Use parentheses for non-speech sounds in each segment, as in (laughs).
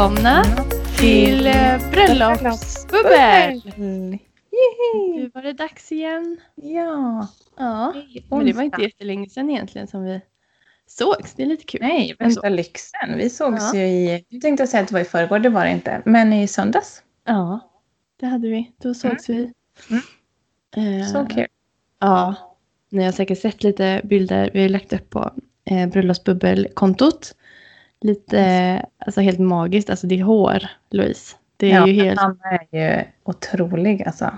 Välkomna till eh, bröllopsbubbel! Nu var det dags igen. Ja. Ja, men det var inte jättelänge sedan egentligen som vi sågs. Det är lite kul. Nej, värsta lyxen. Vi sågs Ja. ju i... Jag tänkte säga att det var i förrgår, det var det inte. Men i söndags. Ja, det hade vi. Då sågs vi. Mm. Eh, Så kul. Ja, ni har säkert sett lite bilder vi har lagt upp på eh, bröllopsbubbelkontot. Lite, alltså helt magiskt. Alltså det är hår, Louise. Det är ja, ju helt... Han är ju otrolig alltså.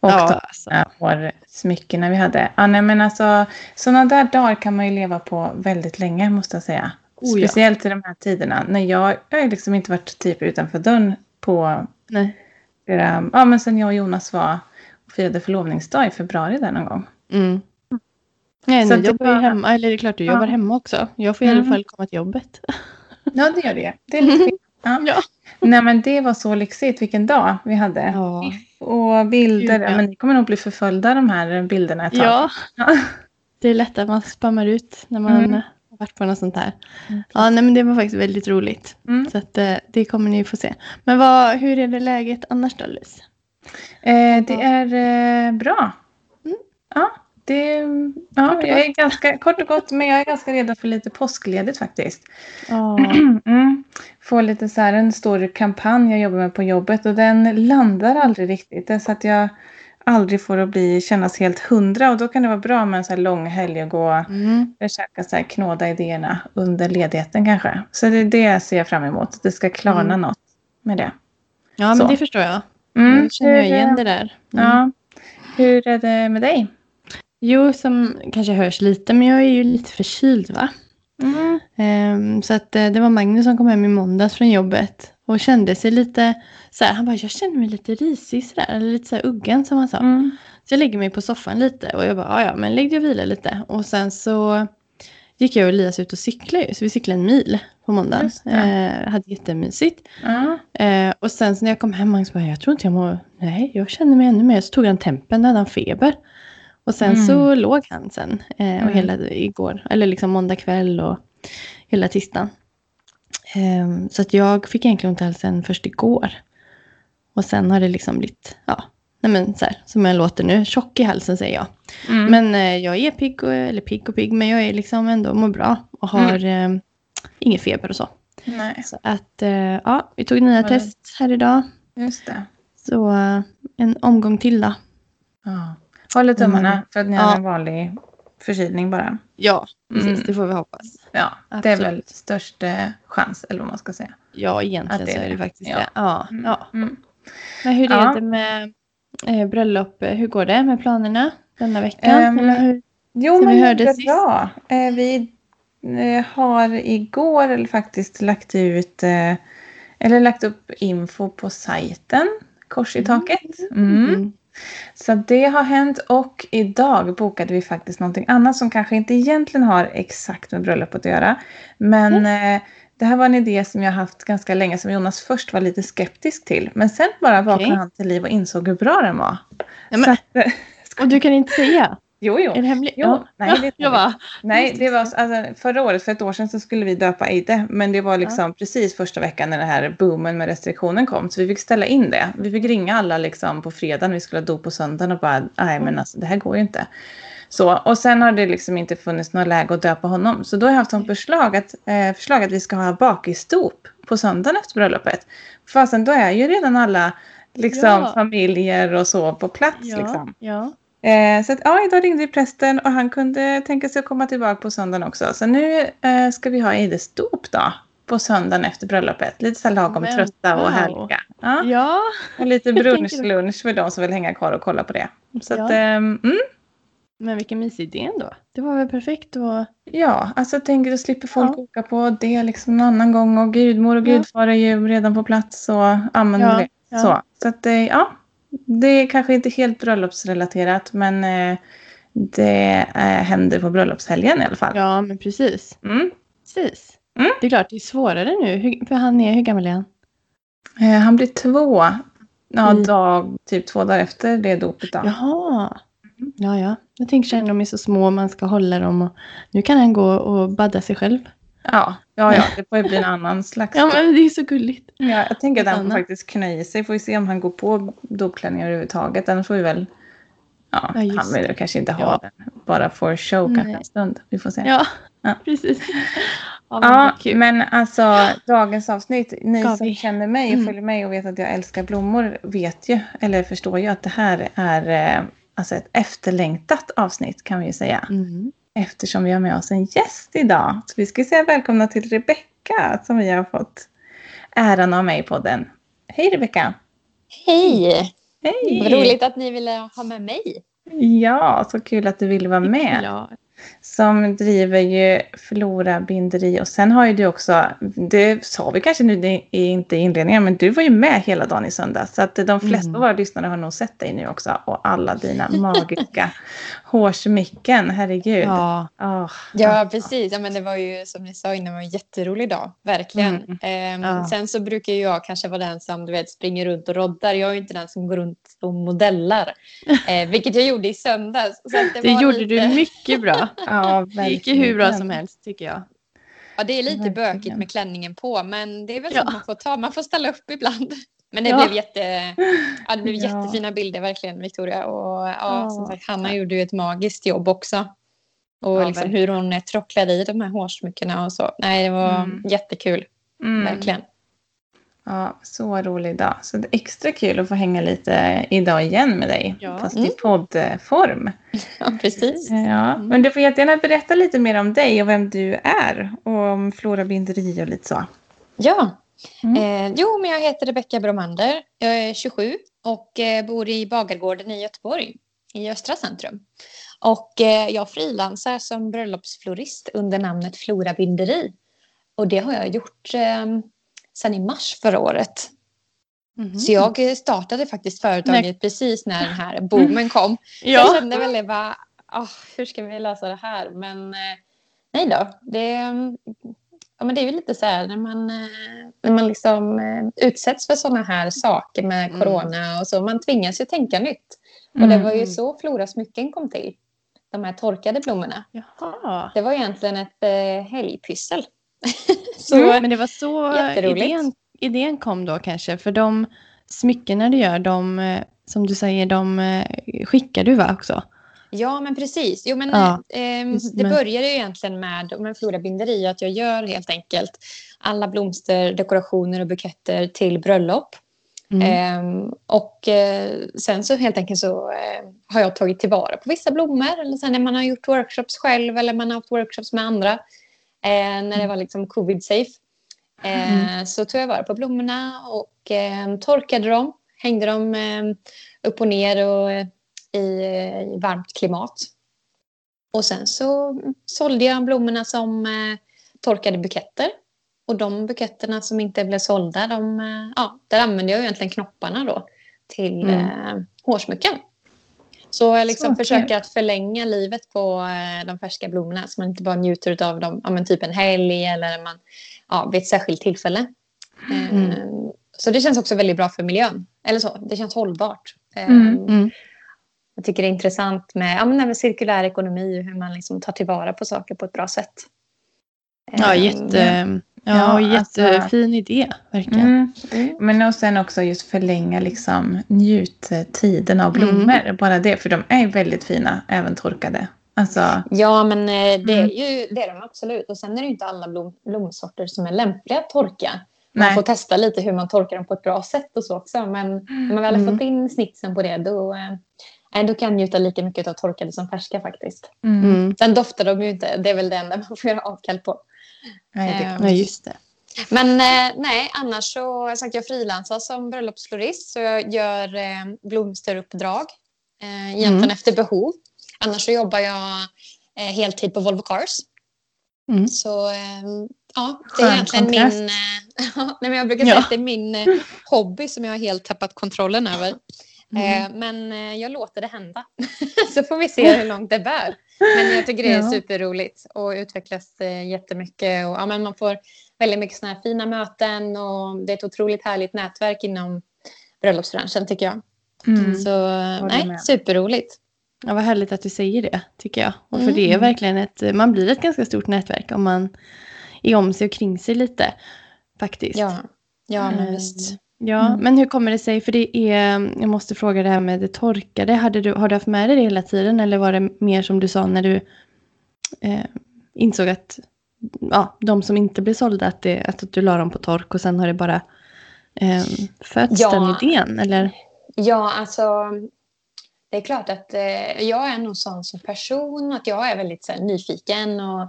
Och Ja, de alltså. hårsmyckena vi hade. Ja, nej, men alltså, sådana där dagar kan man ju leva på väldigt länge måste jag säga. Oh, ja. Speciellt i de här tiderna. När jag, jag har liksom inte varit typ utanför dörren på Nej. flera, ja men sen jag och Jonas var och firade förlovningsdag i februari där någon gång. Mm. Nej, Så det jobbar var- hemma. Eller det är klart du Ja. jobbar hemma också. Jag får i alla Mm. fall komma till jobbet. Ja, det gör det. Det är lite. (laughs) Ja. Ja. Nej, men det var så lyxigt. Vilken dag vi hade. Ja. Och bilder. Gud. Men ni kommer nog bli förföljda de här bilderna ett tag. ja. Det är lätt att man spammar ut när man Mm. har varit på något sånt här. Mm. Ja, nej, men det var faktiskt väldigt roligt. Mm. Så att, eh, det kommer ni få se. Men vad, hur är det läget annars då, Louise? Eh, det är eh, bra. Mm. Ja, det, ja, jag är ganska kort och gott, men jag är ganska redo för lite påskledigt faktiskt. Ja. (clears throat) Mm. Få lite så här en stor kampanj jag jobbar med på jobbet och den landar aldrig riktigt. Det är så att jag aldrig får att bli, kännas helt hundra och då kan det vara bra med en så här lång helg och gå Mm. försöka så här knåda idéerna under ledigheten kanske. Så det är det jag ser fram emot. Att det ska klarna Mm. något med det. Ja, men Så. det förstår jag. Mm. Nu känner jag igen det där. Mm. Ja. Hur är det med dig? Jo, som kanske hörs lite, men jag är ju lite förkyld va? Mm. Ehm, så att eh, det var Magnus som kom hem i måndags från jobbet och kände sig lite så här, han bara, jag känner mig lite risig sådär, eller lite så här uggen som han sa. Mm. Så jag lägger mig på soffan lite och jag bara, "Ja, men lägg dig och vila lite. Och sen så gick jag och Elias ut och cyklade så vi cyklade en mil på måndagen. Eh, hade jättemysigt. Ja. Eh, och sen så när jag kom hem, Magnus bara, jag tror inte jag mår, nej jag känner mig ännu mer. Så tog han tempen, då hade han feber. Och sen Mm. så låg han sen, eh, och Mm. hela igår, eller liksom måndag kväll och hela tisdagen. Eh, så att jag fick egentligen ont i halsen först igår. Och sen har det liksom blivit, ja, nej men så här, som jag låter nu, tjock i halsen säger jag. Mm. Men eh, jag är pigg, och, eller pigg och pigg, men jag är liksom ändå mår bra och har eh, ingen feber och så. Nej, Så att, eh, ja, vi tog nya test här idag. just det. Så en omgång till då. Håller tummarna Mm. för att ni Ja. har en vanlig förkylning bara. Ja, precis. Mm. Det får vi hoppas. Ja, det är Absolut. väl störst chans, eller vad man ska säga. Ja, egentligen Att det så är det det. faktiskt Ja. det. Ja, Mm. ja. Mm. Men hur är det med eh, bröllop? Hur går det med planerna denna veckan? Eller hur? Jo, men vi det hörde sist. bra. Eh, vi eh, har igår eller faktiskt lagt ut eh, eller lagt upp info på sajten Kors i taket. Mm. Så det har hänt och idag bokade vi faktiskt någonting annat som kanske inte egentligen har exakt med bröllopet att göra. Men Mm. eh, det här var en idé som jag haft ganska länge som Jonas först var lite skeptisk till. Men sen bara vaknade Okej. han till liv och insåg hur bra den var. Ja, men- att, eh, (laughs) Och du kan inte säga? Jo, jo. Är det hemligt? Jo, ja. nej, det (laughs) jag bara, (laughs) Nej, det var alltså, förra året, för ett år sedan, så skulle vi döpa Eide. Men det var liksom precis första veckan när den här boomen med restriktionen kom. Så vi fick ställa in det. Vi fick ringa alla liksom på fredagen. Vi skulle ha dop på söndagen och bara, nej men alltså det här går ju inte. Så, och sen har det liksom inte funnits något läge att döpa honom. Så då har jag haft som förslag att, eh, förslag att vi ska ha bakisdop på söndagen efter bröllopet. Fastän då är ju redan alla liksom, Ja. familjer och så på plats. ja, Liksom. ja. Eh, så att, ja, idag ringde vi prästen och han kunde tänka sig att komma tillbaka på söndagen också. Så nu eh, ska vi ha Eides dop då. På söndagen efter bröllopet. Lite så lagom Men, trötta och wow. härliga. Ja, ja. och lite (laughs) brunchlunch för de som vill hänga kvar och kolla på det. Så Ja. att, ehm, mm, Men vilken mysig idé ändå. Det var väl perfekt och ja, alltså tänker då slipper folk Ja. åka på det liksom någon annan gång. Och gudmor och gudfar är ju redan på plats och använder Ja, det. ja. Så, så att, eh, ja. Det är kanske inte helt bröllopsrelaterat men eh, det eh, händer på bröllopshelgen i alla fall. ja, men precis. Mm. Precis. Mm. Det är klart, det är svårare nu. Hur, för han är, hur gammal är han? Eh, han blir två. Ja, Mm. dag, typ två dagar efter det dopet då. Jaha. Ja, ja. Jag tänker sen de är så små man ska hålla dem. Och... Nu kan han gå och badda sig själv. Ja, ja, ja, det får ju bli en (laughs) annan slags... Ja, men det är så gulligt. Ja, jag tänker att han får faktiskt knö i sig. Får vi se om han går på dopklänningar överhuvudtaget. Annars får vi väl... Ja, Ja, han vill väl kanske inte ha Ja. den. Bara for show kanske en stund. Vi får se. Ja, Ja. (laughs) precis. Ja, men men alltså dagens avsnitt. Ni Ska som känner mig och Mm. följer mig och vet att jag älskar blommor vet ju, eller förstår ju att det här är eh, alltså ett efterlängtat avsnitt kan vi ju säga. Mm. Eftersom vi har med oss en gäst idag. Så vi ska säga välkomna till Rebecka som vi har fått äran av mig i podden. Hej Rebecka! Hej! Hej! Vad roligt att ni ville ha med mig. Ja, så kul att du ville vara med. Ja. Som driver ju Flora binderi och sen har ju du också, det sa vi kanske nu inte i inledningen, men du var ju med hela dagen i söndags. Så att de flesta Mm. av våra lyssnare har nog sett dig nu också och alla dina magiska (laughs) hårsmycken, herregud. ja. Åh, Ja, precis. Ja, men det var ju som ni sa innan, det var en jätterolig dag. Verkligen. Mm. Ehm, Ja. Sen så brukar jag kanske vara den som du vet, springer runt och roddar. Jag är ju inte den som går runt och modellar. (laughs) Eh, vilket jag gjorde i söndags. Så Det var gjorde lite, du mycket bra. (laughs) ja, (laughs) Det gick ju hur bra som helst tycker jag. Ja, det är lite Verkligen. bökigt med klänningen på, men det är väl Ja. så man får ta. Man får ställa upp ibland. (laughs) Men det Ja. blev, jätte, ja, det blev Ja. jättefina bilder verkligen, Victoria. Och, ja, Ja, som sagt, Hanna gjorde ju ett magiskt jobb också. Och Ja, liksom hur hon tråcklade i de här hårsmyckena och så. Nej, det var Mm. jättekul, Mm. verkligen. Ja, så rolig dag. Så det är extra kul att få hänga lite idag igen med dig. Ja. Fast Mm. i poddform. (laughs) Ja, precis. Ja, men du får jättegärna berätta lite mer om dig och vem du är. Och om Flora binderi och lite så. Ja. Mm. Eh, jo, men jag heter Rebecka Bromander. Jag är 27 och eh, bor i Bagargården i Göteborg, i östra centrum. Och eh, jag frilansar som bröllopsflorist under namnet Flora Binderi. Och det har jag gjort eh, sedan i mars förra året. Mhm. Så jag startade faktiskt företaget Nej. precis när den här boomen kom. (laughs) Jag Ja. kände väl det bara, ah, hur ska vi lösa det här? Men eh, nej då, det, ja, men det är ju lite så här när man, eh, när man liksom eh, utsätts för sådana här saker med Mm. corona och så. Man tvingas ju tänka nytt. Och det var ju Mm. så Flora smycken kom till. De här torkade blommorna. Jaha. Det var egentligen ett eh, helgpyssel. (laughs) så, Mm, men det var så idén, idén kom då kanske. För de smyckena du gör, de, eh, som du säger, de eh, skickar du va också? Ja, men precis. Jo, men, Ja, ehm, just det med- började ju egentligen med, med Flora binderi att jag gör helt enkelt alla blomster, dekorationer och buketter till bröllop. Mm. Ehm, och eh, sen så helt enkelt så eh, har jag tagit tillvara på vissa blommor. Eller sen när man har gjort workshops själv eller man har haft workshops med andra. Eh, när det var liksom covid-safe. Eh, Så tog jag vara på blommorna och eh, torkade dem. Hängde dem upp och ner och, i, i varmt klimat. Och sen så sålde jag blommorna som torkade buketter. Och de buketterna som inte blev sålda, de, ja, där använde jag egentligen knopparna då till Mm. hårsmycken. Så jag liksom Så försöker kul. att förlänga livet på eh, de färska blommorna så man inte bara njuter av dem ja, typ en helg eller man, ja, vid ett särskilt tillfälle. Mm. Eh, Så det känns också väldigt bra för miljön. Eller så, det känns hållbart. Eh, Mm. Mm. Jag tycker det är intressant med, ja, men även cirkulär ekonomi och hur man liksom tar tillvara på saker på ett bra sätt. Ja, Eh, jätte, ja, Ja, alltså- jättefin idé, verkligen. Mm. mm. Men och sen också just förlänga liksom njuttiden av Mm. blommor. Bara det, för de är väldigt fina, även torkade. Alltså, Ja, men eh, det är Mm. ju det är de absolut. Och sen är det ju inte alla blom, blomsorter som är lämpliga att torka. Man nej. får testa lite hur man torkar dem på ett bra sätt och så också. Men när man väl har Mm. fått in snitsen på det, då, eh, då kan jag njuta lika mycket av torkade som färska faktiskt. Mm. Mm. Sen doftar de ju inte. Det är väl det enda man får göra avkall på. Nej, det Ja, just det. Men eh, nej, annars så jag sagt jag frilansar som bröllopsflorist så jag gör eh, blomsteruppdrag eh, egentligen Mm. efter behov. Annars så jobbar jag eh, heltid på Volvo Cars. Mm. Så eh, ja, det är Skön egentligen kontrast. min... Eh, ja, (laughs) nej, men jag brukar Ja. säga att det är min eh, hobby som jag har helt tappat kontrollen över. Mm. Eh, men eh, jag låter det hända. (laughs) så får vi se hur långt det bär. Men jag tycker det är Ja. superroligt och utvecklas eh, jättemycket. Och, ja, men man får väldigt mycket såna här fina möten och det är ett otroligt härligt nätverk inom bröllopsbranschen tycker jag. Mm. Så nej, med. superroligt. Ja, vad härligt att du säger det, tycker jag. Och för Mm. det är verkligen ett, man blir ett ganska stort nätverk om man i om sig och kring sig lite. Faktiskt. Ja, ja men Eh, visst. Ja, Mm. men hur kommer det sig? För det är, jag måste fråga det här med det torkade. Hade du, har du haft med dig det hela tiden eller var det mer som du sa när du eh, insåg att ja, de som inte blir sålda, att, det, att du la dem på tork och sen har det bara eh, fötts Ja. den idén? Eller? Ja, alltså det är klart att eh, jag är nog sån som person att jag är väldigt så här, nyfiken och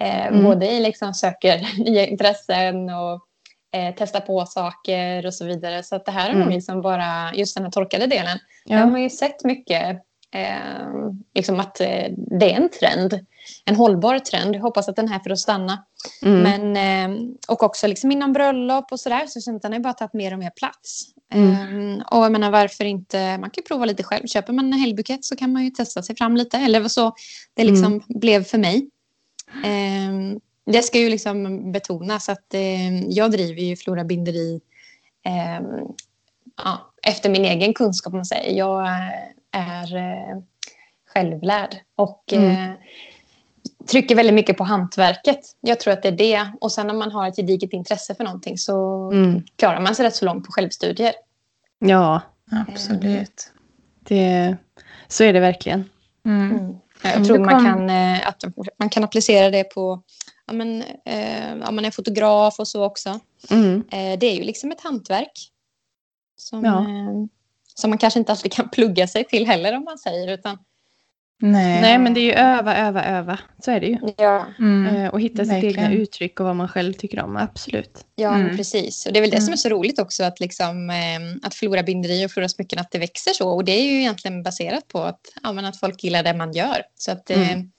eh, Mm. både i liksom söker (laughs) nya intressen och eh, testar på saker och så vidare. Så att det här är nog Mm. liksom bara just den här torkade delen. Ja. har ju sett mycket eh, liksom att eh, det är en trend, en hållbar trend. Jag hoppas att den är här för att stanna. Mm. Men, eh, och också liksom inom bröllop och sådär så känns den har ju bara tagit mer och mer plats. Mm. Eh, och jag menar varför inte, man kan ju prova lite själv. Köper man en helgbukett så kan man ju testa sig fram lite. Eller så det liksom Mm. blev för mig. Eh, det ska ju liksom betonas att eh, jag driver ju Flora Binderi eh, ja, efter min egen kunskap man säger. Jag är eh, självlärd och Mm. eh, trycker väldigt mycket på hantverket. Jag tror att det är det. Och sen om man har ett gediget intresse för någonting så Mm. klarar man sig rätt så långt på självstudier. Ja, Absolut. det, så är det verkligen. Mm. Mm. Jag Mm, tror man kan, eh, att man kan applicera det på ja, men, eh, om man är fotograf och så också. Mm. Eh, det är ju liksom ett hantverk. Som, Ja. eh, som man kanske inte alltid kan plugga sig till heller om man säger. Utan, Nej. Nej, men det är ju öva, öva, öva. Så är det ju. ja, Mm. Eh, Och hitta sitt egna uttryck och vad man själv tycker om. Absolut. ja Mm. precis. Och det är väl det som Mm. är så roligt också att, liksom, eh, att Flora binderi och Flora smycken att det växer så. Och det är ju egentligen baserat på att, ja, men att folk gillar det man gör. Så att eh, Mm.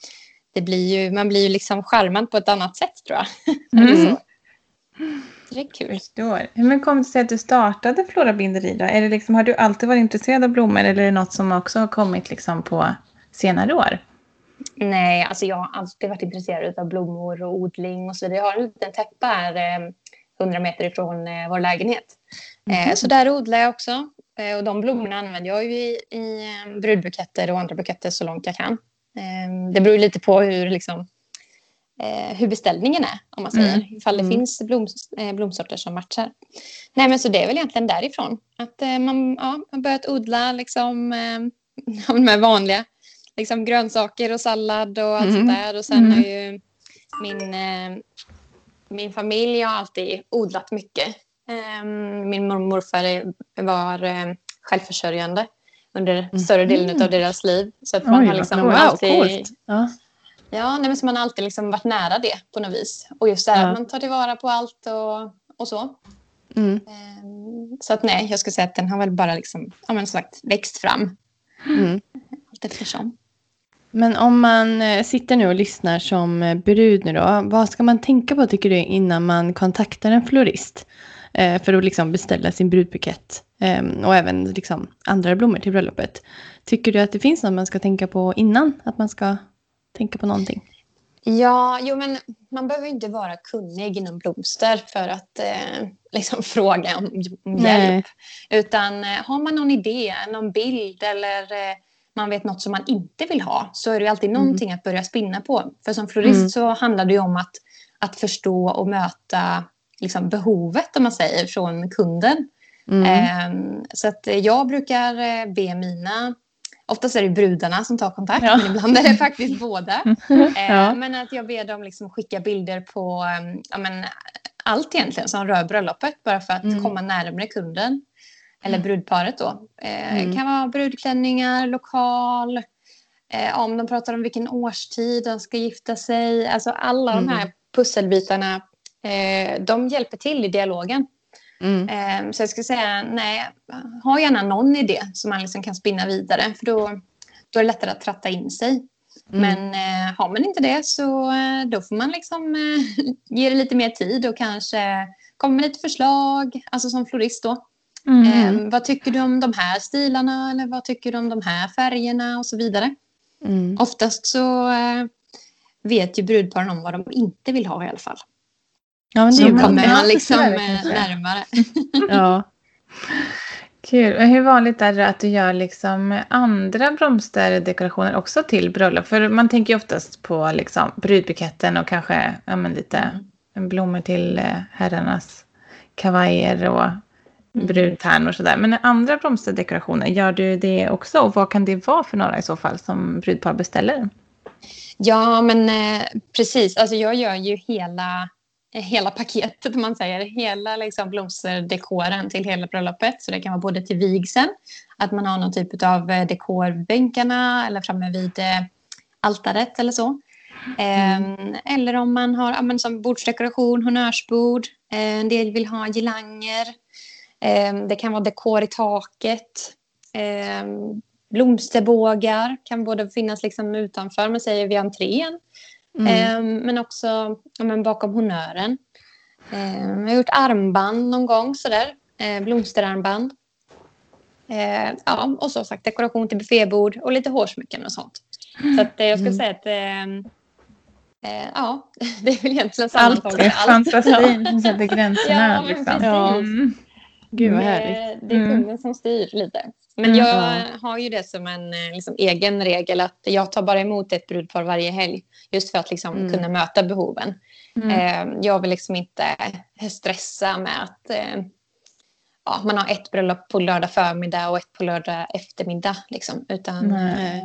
Det blir ju, man blir ju liksom charmad på ett annat sätt tror jag. (laughs) Mm. Så. Det är kul. Förstår. Hur kom det sig att du startade Flora Binderi då? Är det liksom, har du alltid varit intresserad av blommor eller är det något som också har kommit liksom på senare år? Nej, alltså jag har alltid varit intresserad av blommor och odling och så vidare. Jag har en liten täppa här eh, 100 meter ifrån eh, vår lägenhet. Eh, så där odlar jag också. Eh, och de blommorna använder jag ju i, i eh, brudbuketter och andra buketter så långt jag kan. Eh, det beror lite på hur, liksom, eh, hur beställningen är, om man säger. Mm. Ifall det Mm. finns blom, eh, blomsorter som matchar. Nej, men så det är väl egentligen därifrån. Att eh, man ja, har börjat odla liksom, (laughs) de här vanliga liksom grönsaker och sallad och allt Mm. sånt där. Och sen Mm. har ju min, min familj har alltid odlat mycket. Eh, min mormor och morfar var självförsörjande under Mm. större delen av deras liv. Så att man Oj, har liksom coolt. alltid, coolt. Ja. ja, nej, men så man har alltid liksom varit nära det på något vis. Och just det här Ja. att man tar tillvara på allt och, och så. Mm. Eh, så att nej, jag skulle säga att den har väl bara liksom, ja, men sagt, växt fram Mm. allt eftersom. Men om man eh, sitter nu och lyssnar som eh, brud nu då, vad ska man tänka på tycker du innan man kontaktar en florist? Eh, för att liksom beställa sin brudbukett och även liksom andra blommor till bröllopet. Tycker du att det finns något man ska tänka på innan? Att man ska tänka på någonting? Ja, jo, men man behöver inte vara kunnig inom blomster för att eh, liksom (laughs) fråga om, om hjälp. Utan eh, har man någon idé, någon bild eller eh, man vet något som man inte vill ha så är det alltid Mm. någonting att börja spinna på. För som florist Mm. så handlar det ju om att, att förstå och möta liksom, behovet om man säger från kunden. Mm. Ehm, så att jag brukar eh, be mina, oftast är det brudarna som tar kontakt, Ja. men ibland är det faktiskt (laughs) båda. Ja. Men att jag ber dem liksom skicka bilder på eh, ja, men, allt egentligen som rör bröllopet, bara för att Mm. komma närmare kunden. Eller brudparet då. Eh, Mm. Det kan vara brudklänningar, lokal, eh, om de pratar om vilken årstid de ska gifta sig. Alltså alla Mm. de här pusselbitarna, eh, de hjälper till i dialogen. Mm. Eh, Så jag skulle säga, nej, ha gärna någon idé som man liksom kan spinna vidare. För då, då är det lättare att tratta in sig. Mm. Men eh, har man inte det så eh, då får man liksom eh, (laughs) ge det lite mer tid och kanske komma med lite förslag. Alltså som florist då. Mm. Eh, vad tycker du om de här stilarna eller vad tycker du om de här färgerna och så vidare. Mm. Oftast så eh, vet ju brudparen om vad de inte vill ha i alla fall. Ja, men det Så kommer man liksom det eh, närmare. (laughs) Ja. Kul. Och hur vanligt är det att du gör liksom andra blomsterdekorationer också till bröllop? För man tänker ju oftast på liksom brudbuketten och kanske ja, men lite blommor till eh, herrarnas kavajer och brudtärnor och sådär. Men andra blomsterdekorationer, gör du det också? Och vad kan det vara för några i så fall som brudpar beställer? Ja, men eh, precis. Alltså jag gör ju hela, hela paketet, man säger. Hela liksom, blomsterdekoren till hela bröllopet. Så det kan vara både till vigseln, att man har någon typ av eh, dekorbänkarna eller framme vid eh, altaret eller så. Mm. Eh, eller om man har ja, men som bordsdekoration, honnörsbord. Eh, en del vill ha girlanger. Eh, det kan vara dekor i taket. blomsterbågar kan både finnas liksom utanför, man säger vid entrén. Mm. men också ja, men bakom honnören. jag har gjort armband någon gång, sådär. blomsterarmband. ja, och så sagt dekoration till buffébord och lite hårsmycken och sånt. Så att, jag skulle mm. säga att Eh, ja, (laughs) det är väl egentligen sammantaget allt. allt. Fantasin som sätter gränserna. Ja, liksom. ja. Mm. Gud vad härligt. Det är kungen mm. som styr lite. Men mm. jag har ju det som en eh, liksom, egen regel att jag tar bara emot ett brudpar varje helg. Just för att liksom, mm. kunna möta behoven. Mm. Eh, jag vill liksom inte stressa med att eh, ja, man har ett bröllop på lördag förmiddag och ett på lördag eftermiddag. Liksom, utan, eh,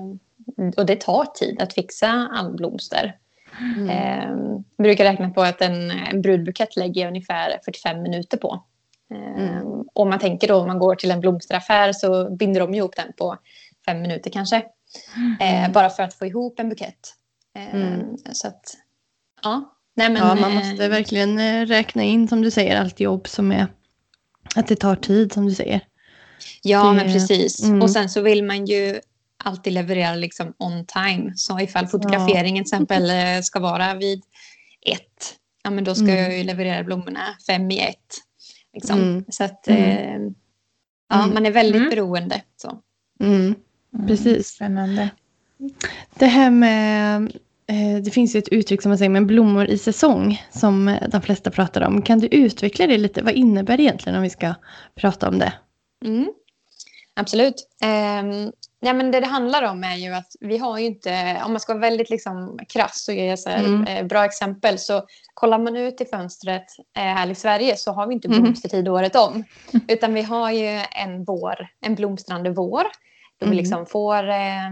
och det tar tid att fixa all blomster. Mm. Eh, brukar räkna på att en, en brudbukett lägger ungefär 45 minuter på. Mm. Om man tänker då om man går till en blomsteraffär så binder de ihop den på fem minuter kanske. Mm. Eh, bara för att få ihop en bukett. Eh, så att, ja. Nej, men, ja, man måste eh, verkligen räkna in som du säger allt jobb som är att det tar tid som du säger. Ja, det, men precis. Mm. Och sen så vill man ju alltid levererar liksom on time. Så ifall fotograferingen till exempel eh, ska vara vid ett, ja men då ska mm. jag ju leverera blommorna fem i ett. Liksom. Mm. Så att mm. eh, ja, mm. man är väldigt mm. beroende. Så. Precis. Spännande. Det här med, eh, det finns ju ett uttryck som man säger med blommor i säsong som de flesta pratar om. Kan du utveckla det lite? Vad innebär det egentligen om vi ska prata om det? Mm. Absolut. Um, Ja, men det det handlar om är ju att vi har ju inte, om man ska vara väldigt liksom krass och ge så mm. eh, bra exempel, så kollar man ut i fönstret eh, här i Sverige så har vi inte mm. blomstertid mm. året om. Utan vi har ju en vår, en blomstrande vår. Då vi mm. liksom får eh,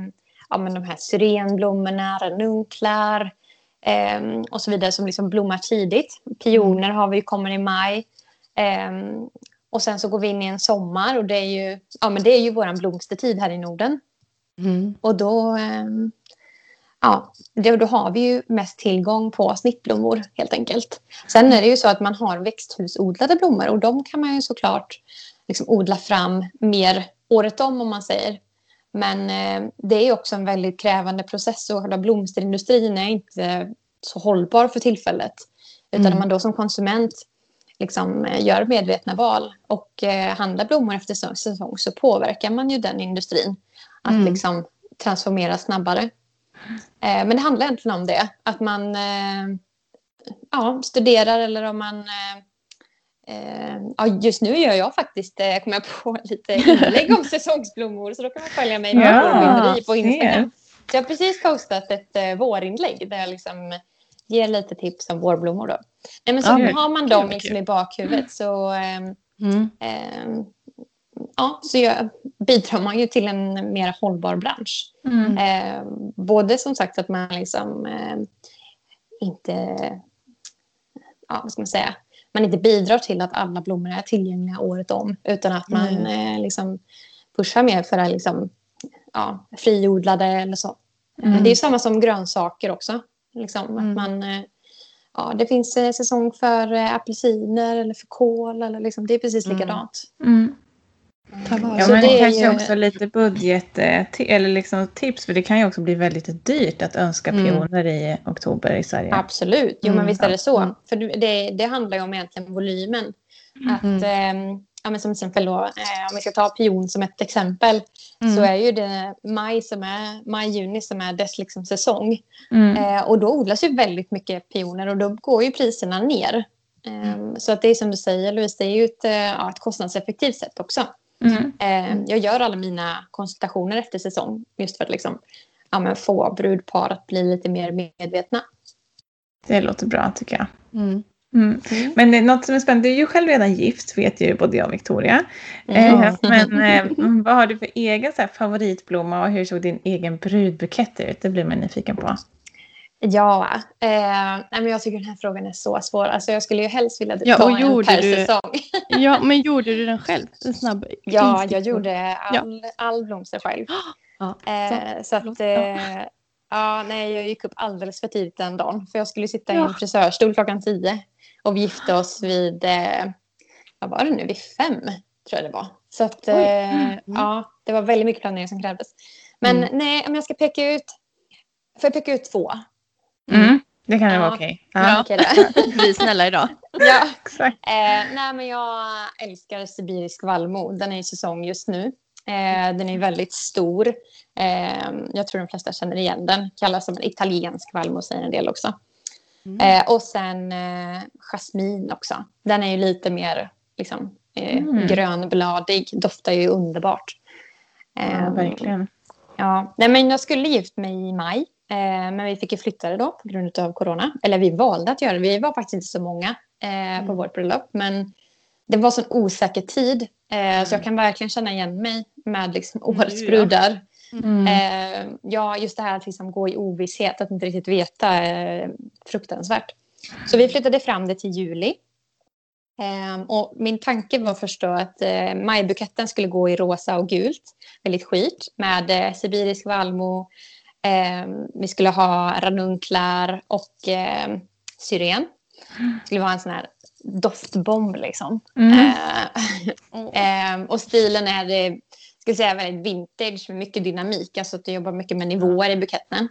ja, men de här syrenblommorna, ranunklar eh, och så vidare som liksom blommar tidigt. Pioner har vi, kommer i maj. Och sen så går vi in i en sommar och det är ju, ja, men det är ju vår blomstertid här i Norden. Mm. Och då, ehm, ja, då har vi ju mest tillgång på snittblommor helt enkelt. Sen är det ju så att man har växthusodlade blommor och de kan man ju såklart liksom odla fram mer året om om man säger. Men eh, det är också en väldigt krävande process och själva blomsterindustrin är inte så hållbar för tillfället. Utan mm. man då som konsument liksom, eh, gör medvetna val och eh, handlar blommor efter säsong så påverkar man ju den industrin att mm. liksom, transformera snabbare. Eh, men det handlar egentligen om det, att man eh, ja, studerar eller om man eh, eh, Ja, just nu gör jag faktiskt, kommer jag på, (laughs) lite inlägg om (laughs) säsongsblommor så då kan man följa mig ja, på Instagram. Så jag har precis postat ett eh, vårinlägg där jag liksom ger lite tips om vårblommor. Då. Nej, men så ja, har man dem liksom i bakhuvudet så, eh, mm. eh, ja, så jag, bidrar man ju till en mer hållbar bransch. Mm. Eh, både som sagt att man liksom eh, inte, ja, vad ska man säga, man inte bidrar till att alla blommor är tillgängliga året om utan att man mm. liksom pushar mer för att liksom, ja, friodlade eller så. Mm. Det är samma som grönsaker också. Liksom, mm. att man, eh, ja, det finns eh, säsong för eh, apelsiner eller för kål. Eller liksom, det är precis mm. likadant. Mm. Mm. Ja, men det kanske ju... också lite budget eller liksom tips för det kan ju också bli väldigt dyrt att önska mm. pioner i oktober i Sverige. Absolut, jo men visst är det så. För det, det handlar ju om egentligen volymen. Att, eh, ja, men som exempel då, eh, om vi ska ta pion som ett exempel, mm. så är ju det maj, som är, maj juni som är dess liksom säsong. Mm. Eh, och då odlas ju väldigt mycket pioner och då går ju priserna ner. Eh, mm. Så att det är som du säger Louise, det är ju ett, eh, ja, ett kostnadseffektivt sätt också. Eh, jag gör alla mina konsultationer efter säsong just för att liksom, ja, få brudpar att bli lite mer medvetna. Det låter bra tycker jag. Mm. Mm. Mm. Men något som är spännande, du är ju själv redan gift vet ju både jag och Victoria. Mm. Eh, men eh, vad har du för egen så här, favoritblomma och hur såg din egen brudbukett ut? Det blir man nyfiken på. Ja, eh, men jag tycker den här frågan är så svår. Alltså, jag skulle ju helst vilja Ja, ta en per du- säsong. (laughs) Ja, men gjorde du den själv? En snabb Ja, jag gjorde all, all blomster själv. (gasps) Ja. Eh, så att, förlåt. eh, ja, nej, jag gick upp alldeles för tidigt den dagen. För jag skulle sitta i Ja. en frisörstol klockan tio. Och vi gifte oss vid, eh, vad var det nu, vid fem tror jag det var. Så att, eh, Mm. ja, det var väldigt mycket planering som krävdes. Men Mm. nej, om jag ska peka ut, får jag peka ut två? Mm. Det kan ju Ja. vara okej. Ja. Ja. (laughs) Vi är snälla idag. (laughs) ja. exakt. Eh, nej, men jag älskar sibirisk vallmo. Den är i säsong just nu. Eh, den är väldigt stor. Eh, jag tror de flesta känner igen den. Kallas som en italiensk vallmo, säger en del också. Mm. Eh, och sen eh, jasmin också. Den är ju lite mer liksom, eh, Mm. grönbladig. Doftar ju underbart. Ja, verkligen. Ja, nej, men jag skulle gift mig i maj. Eh, men vi fick ju flytta det då på grund av corona. Eller vi valde att göra det. Vi var faktiskt inte så många eh, på vårt bröllop. Men det var sån osäker tid. Eh, Så jag kan verkligen känna igen mig med liksom, årets ja. brudar. Mm. Eh, ja, just det här att liksom gå i ovisshet, att inte riktigt veta, är fruktansvärt. Så vi flyttade fram det till juli. Eh, och min tanke var först att eh, majbuketten skulle gå i rosa och gult, väldigt skit, med eh, sibirisk vallmo. Eh, vi skulle ha ranunklar och eh, syren. Det skulle vara en sån här doftbomb liksom. Mm. Eh, (laughs) Ehm, och stilen är, jag säga, väldigt vintage med mycket dynamik. Alltså att jag jobbar mycket med nivåer i buketten.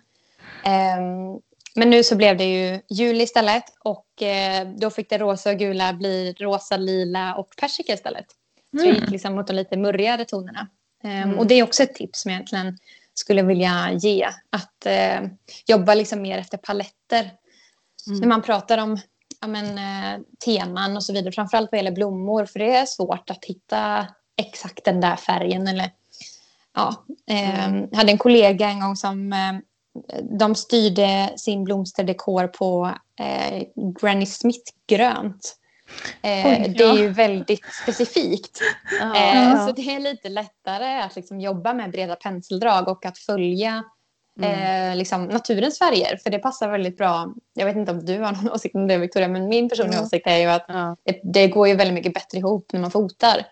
Ehm, men nu så blev det ju juli istället och eh, då fick det rosa och gula bli rosa, lila och persika istället. Så jag gick liksom mot de lite murrigare tonerna. Ehm, Mm. Och det är också ett tips som jag egentligen skulle vilja ge. Att eh, jobba liksom mer efter paletter. Mm. När man pratar om ja, men, eh, teman och så vidare. Framförallt vad gäller blommor. För det är svårt att hitta exakt den där färgen. Eller, ja, eh, Jag hade en kollega en gång som eh, de styrde sin blomsterdekor på eh, Granny Smith-grönt. Eh, Oj, det är ja. ju väldigt specifikt. (laughs) Ja. Eh, Ja. Så det är lite lättare att liksom jobba med breda penseldrag och att följa Mm. eh, liksom naturens färger. För det passar väldigt bra. Jag vet inte om du har någon (laughs) åsikt om det Victoria, men min personliga Jo. åsikt är ju att Ja. det, det går ju väldigt mycket bättre ihop när man fotar.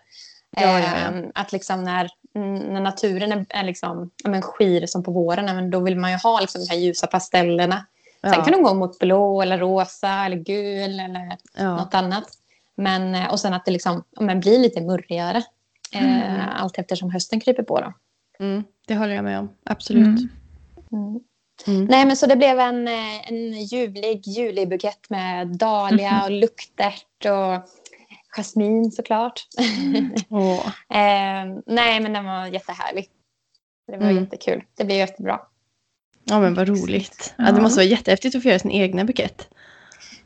Ja, ja, ja. Eh, Att liksom när, mm, när naturen är, är liksom, men skir som på våren, men då vill man ju ha liksom de här ljusa pastellerna. Sen kan de gå mot blå eller rosa eller gul eller Ja. något annat. Men, eh, och sen att det liksom, men blir lite murrigare. Eh, allt eftersom hösten kryper på. Då. Mm. Det håller jag med om. Absolut. Mm. Mm. Mm. Nej, men så det blev en, eh, en ljuvlig julibukett med dahlia (laughs) och luktärt och jasmin såklart. (laughs) Åh. eh, nej, men den var jättehärlig. Det var Mm. jättekul. Det blev jättebra. Ja men vad roligt. Ja. det Ja. måste vara jättehäftigt att få göra sin egna bukett.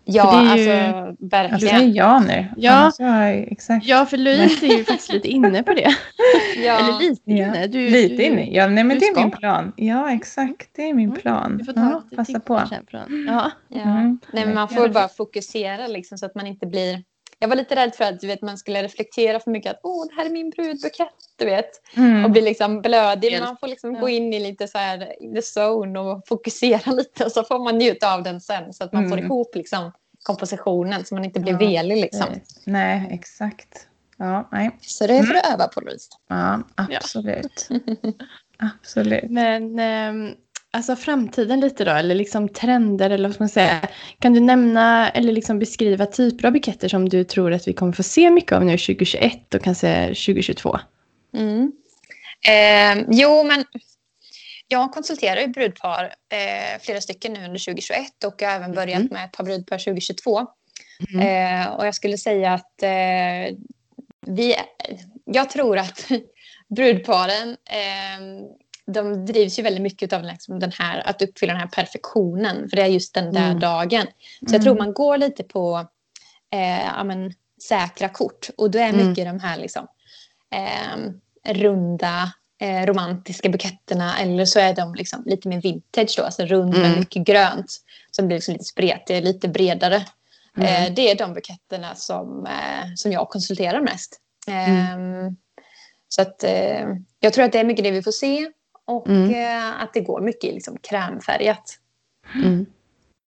Ja, det är ju- alltså Alltså, verkligen. säger jag nu. Ja. Jag- exakt. Ja för Louise är ju faktiskt lite inne på det. (laughs) ja. Eller lite Ja. inne. Du, Lite du, inne. Ja, nej, men det är ska. min plan. Ja, exakt. Det är min Mm. plan. Du får ta ja, passa på. sen Ja. Ja. Mm, Nej, men man får verkligen. bara fokusera liksom, så att man inte blir... Jag var lite rädd för att du vet, man skulle reflektera för mycket. Att Åh, det här är min brudbukett, du vet. Mm. Och bli liksom blödig. Helt. Man får liksom Ja. gå in i lite så här in the zone och fokusera (laughs) lite. Och så får man njuta av den sen. Så att man får Mm. ihop liksom, kompositionen så man inte blir Ja, velig. Liksom. Eh, Nej, exakt. Ja, nej. Så det får du öva på Louise. Ja, absolut. (laughs) absolut. Men ehm, alltså framtiden lite då, eller liksom trender eller vad ska man säga. Kan du nämna eller liksom beskriva typer av buketter som du tror att vi kommer få se mycket av nu 2021 och kanske 2022? Mm. Eh, jo, men jag konsulterar ju brudpar, eh, flera stycken nu under 2021 och jag har även börjat Mm. med ett par brudpar 2022. Mm. Eh, och jag skulle säga att eh, vi, jag tror att (laughs) brudparen eh, de drivs ju väldigt mycket av liksom den här, att uppfylla den här perfektionen. För det är just den där Mm. dagen. Så jag tror man går lite på eh, ja, men, säkra kort. Och då är Mm. mycket de här liksom, eh, runda eh, romantiska buketterna. Eller så är de liksom lite mer vintage då. Alltså rund med Mm. mycket grönt. Det blir liksom lite spretigt, lite bredare. Eh, det är de buketterna som, eh, som jag konsulterar mest. Ehm, Så att, eh, jag tror att det är mycket det vi får se och Mm. eh, att det går mycket i liksom krämfärgat. Mm.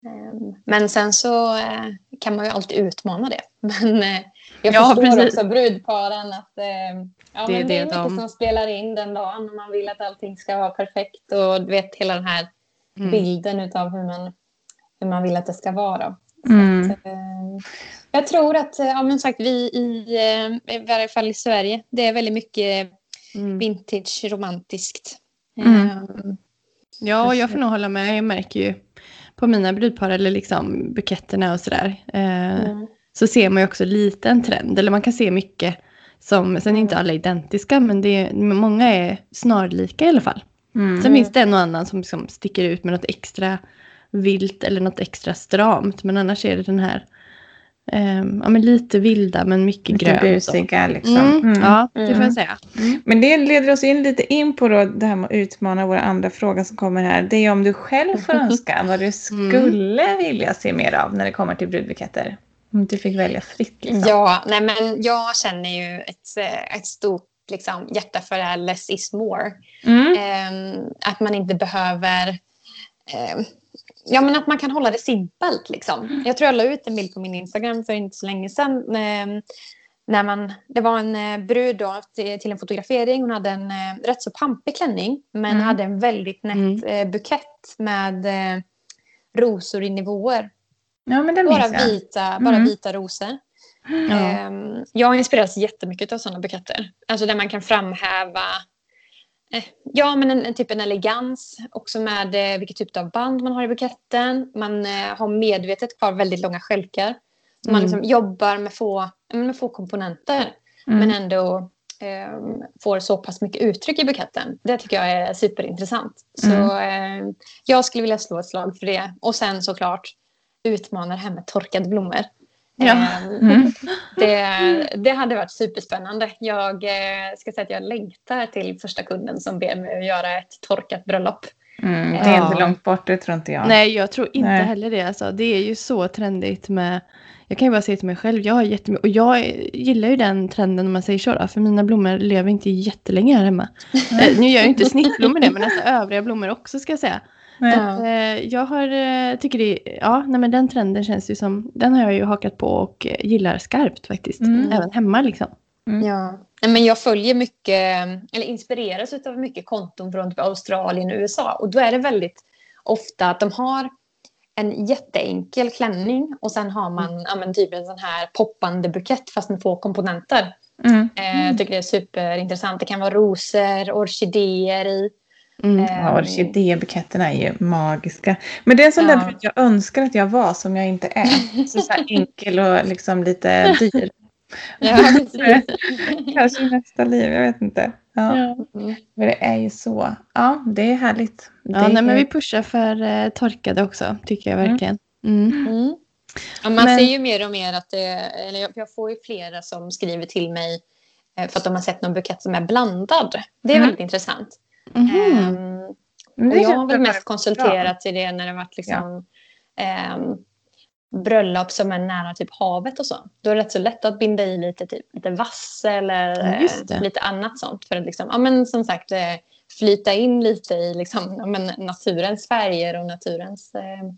Ehm, Men sen så eh, kan man ju alltid utmana det. (laughs) Men eh, jag Ja, förstår precis. också brudparen att ja, Det är men det är det mycket de- som spelar in den dagen. och Man vill att allting ska vara perfekt och du vet hela den här Mm. bilden utav hur man, hur man vill att det ska vara. Mm. Jag tror att, ja men sagt, vi i, i varje fall i Sverige, det är väldigt mycket Mm. vintage romantiskt. Mm. Eh, Ja, jag får nog hålla med. Jag märker ju på mina brudpar eller liksom buketterna och sådär. Eh, mm. Så ser man ju också lite en trend. Eller man kan se mycket som, sen är inte alla identiska, men det är, många är snarlika i alla fall. Mm. Sen finns det en och annan som liksom sticker ut med något extra vilt eller något extra stramt. Men annars är det den här, ehm, ja men lite vilda men mycket Lite grönt. busiga liksom. Mm, Mm. Ja, det får Mm. jag säga. Men det leder oss in lite in på då det här med att utmana våra andra fråga som kommer här. Det är om du själv får (laughs) önska vad du skulle vilja se mer av när det kommer till brudbuketter. Om du fick välja fritt. Liksom. Ja, nej men jag känner ju ett, eh, ett stort liksom, hjärta för det här less is more. Mm. Eh, att man inte behöver... Eh, ja, men att man kan hålla det simpelt. Liksom. Jag tror jag la ut en bild på min Instagram för inte så länge sedan. Eh, när man, det var en eh, brud då, till, en fotografering. Hon hade en eh, rätt så pampig klänning men Mm. hade en väldigt nätt Mm. eh, bukett med rosor i nivåer. Ja, men det Bara vita, bara Mm. vita rosor. Ja. Ehm, jag har inspirerats jättemycket av sådana buketter. Alltså där man kan framhäva Ja, men en, en typ en elegans också med eh, vilket typ av band man har i buketten. Man eh, har medvetet kvar väldigt långa stjälkar. Så man Mm. liksom jobbar med få, med få komponenter Mm. men ändå ehm, får så pass mycket uttryck i buketten. Det tycker jag är superintressant. Så Mm. eh, jag skulle vilja slå ett slag för det. Och sen såklart utmana det här med torkade blommor. Ja. Ehm, Mm. det, det hade varit superspännande. Jag eh, ska säga att jag längtar till första kunden som ber mig att göra ett torkat bröllop. Mm. Det är Ja. inte långt bort, det tror inte jag. Nej, jag tror inte Nej. heller det. Alltså. Det är ju så trendigt med... Jag kan ju bara säga till mig själv, jag har jättemycket... Och jag gillar ju den trenden om man säger så. Då, för mina blommor lever inte jättelänge här hemma. Eh, nu gör jag ju inte snittblommor det, men alltså övriga blommor också ska jag säga. Ja. Eh, jag har, eh, tycker det, ja, nej men den trenden känns ju som, den har jag ju hakat på och eh, gillar skarpt faktiskt. Mm. Även hemma liksom. Ja. Nej, men jag följer mycket, eller inspireras av mycket konton från typ Australien och USA. Och då är det väldigt ofta att de har en jätteenkel klänning och sen har man ja, men typ en sån här poppande bukett fast med få komponenter. Mm. Eh, jag tycker det är superintressant. Det kan vara rosor, orkidéer i. Mm. Eh, Ja, orkidébuketterna är ju magiska. Men det är en sån där Ja. brud jag önskar att jag var som jag inte är. Så, så här enkel och liksom lite dyr. (laughs) Ja. (laughs) Kanske i nästa liv, jag vet inte. Ja. Ja. Mm. Men det är ju så. Ja, det är härligt. Ja, det nej, men är- vi pushar för eh, torkade också, tycker jag verkligen. Mm. Mm. Ja, man Men- ser ju mer och mer att det, eller jag, jag får ju flera som skriver till mig eh, för att de har sett någon bukett som är blandad. Det är Mm. väldigt intressant. Men och jag har väl mest bra. konsulterat i det när det varit liksom, ehm, bröllop som är nära typ havet och så. Då är det rätt så lätt att binda i lite, typ, lite vass eller Ja, eh, lite annat sånt. För att liksom, ja, men som sagt eh, flyta in lite i liksom, ja, men naturens färger och naturens eh,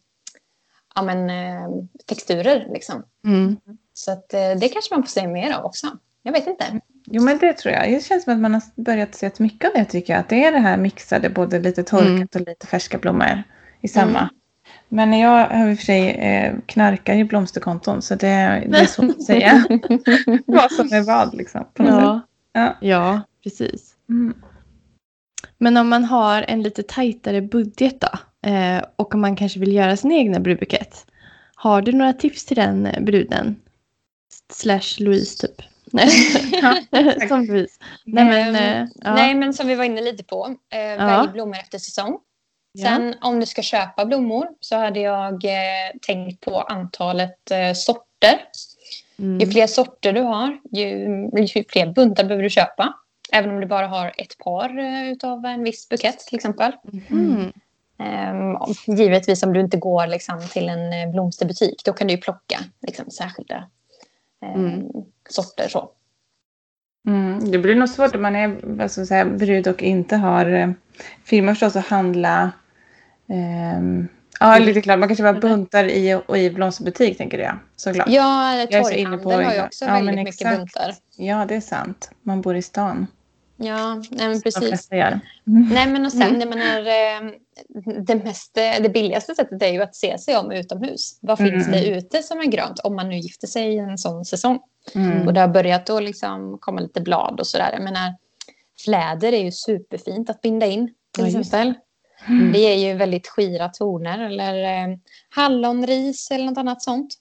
ja, men, eh, texturer. Liksom. Mm. Så att, eh, det kanske man får se mer av också. Jag vet inte. Jo, men det tror jag. Det känns som att man har börjat se mycket av det tycker jag. Att det är det här mixade, både lite torkat Mm. och lite färska blommor i samma. Mm. Men jag har i och för sig eh, knarkar ju blomsterkonton så det, det är svårt att säga (laughs) vad som är vad liksom. Ja. Ja. ja, precis. Mm. Men om man har en lite tajtare budget då eh, och om man kanske vill göra sin egna brudbukett. Har du några tips till den bruden? Slash Louise typ. (laughs) Som. Nej men, Ehm, eh, ja. Nej, men som vi var inne lite på. Eh, Välj blommor efter säsong. Ja. Sen om du ska köpa blommor så hade jag eh, tänkt på antalet eh, sorter. Ju Mm. fler sorter du har, ju, ju fler buntar behöver du köpa. Även om du bara har ett par eh, utav en viss bukett till exempel. Mm. Um, givetvis om du inte går liksom, till en eh, blomsterbutik, då kan du ju plocka liksom, särskilda mm. sorter. Så. Mm, det blir nog svårt om man är vad ska säga, brud och inte har eh, firma förstås att handla. Um, ja, lite klart. Man kanske bara buntar i och i blomsterbutik tänker jag. Såklart. Ja, torghandel har ju också ja, väldigt mycket exakt. buntar. Ja, det är sant. Man bor i stan. Ja, nej men precis. Mm. Nej men och sen, mm. menar, eh, det, mest, det billigaste sättet är ju att se sig om utomhus. Vad finns mm. det ute som är grönt om man nu gifter sig i en sån säsong? Mm. Och det har börjat att liksom komma lite blad och sådär. Jag menar, fläder är ju superfint att binda in till ja, exempel. Mm. Det ger ju väldigt skira toner eller eh, hallonris eller något annat sånt.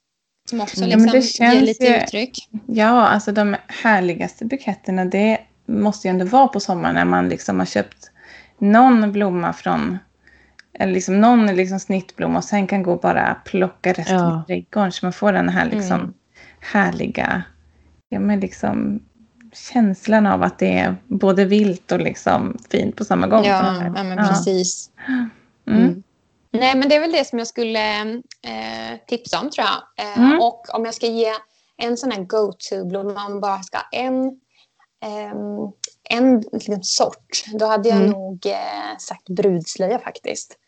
Som också liksom ja, ger lite ju, uttryck. Ja, alltså de härligaste buketterna det måste ju ändå vara på sommaren när man liksom har köpt någon blomma från eller liksom någon liksom snittblomma och sen kan gå och bara plocka resten ja. i trädgården. Så man får den här liksom mm. härliga ja, men liksom, känslan av att det är både vilt och liksom fint på samma gång. Ja, ja men precis. Mm. Mm. Nej, men det är väl det som jag skulle eh, tipsa om tror jag. Eh, mm. Och om jag ska ge en sån här go-to-blomma, om man bara ska ha en en liksom, sort, då hade jag mm. nog eh, sagt brudslöja faktiskt.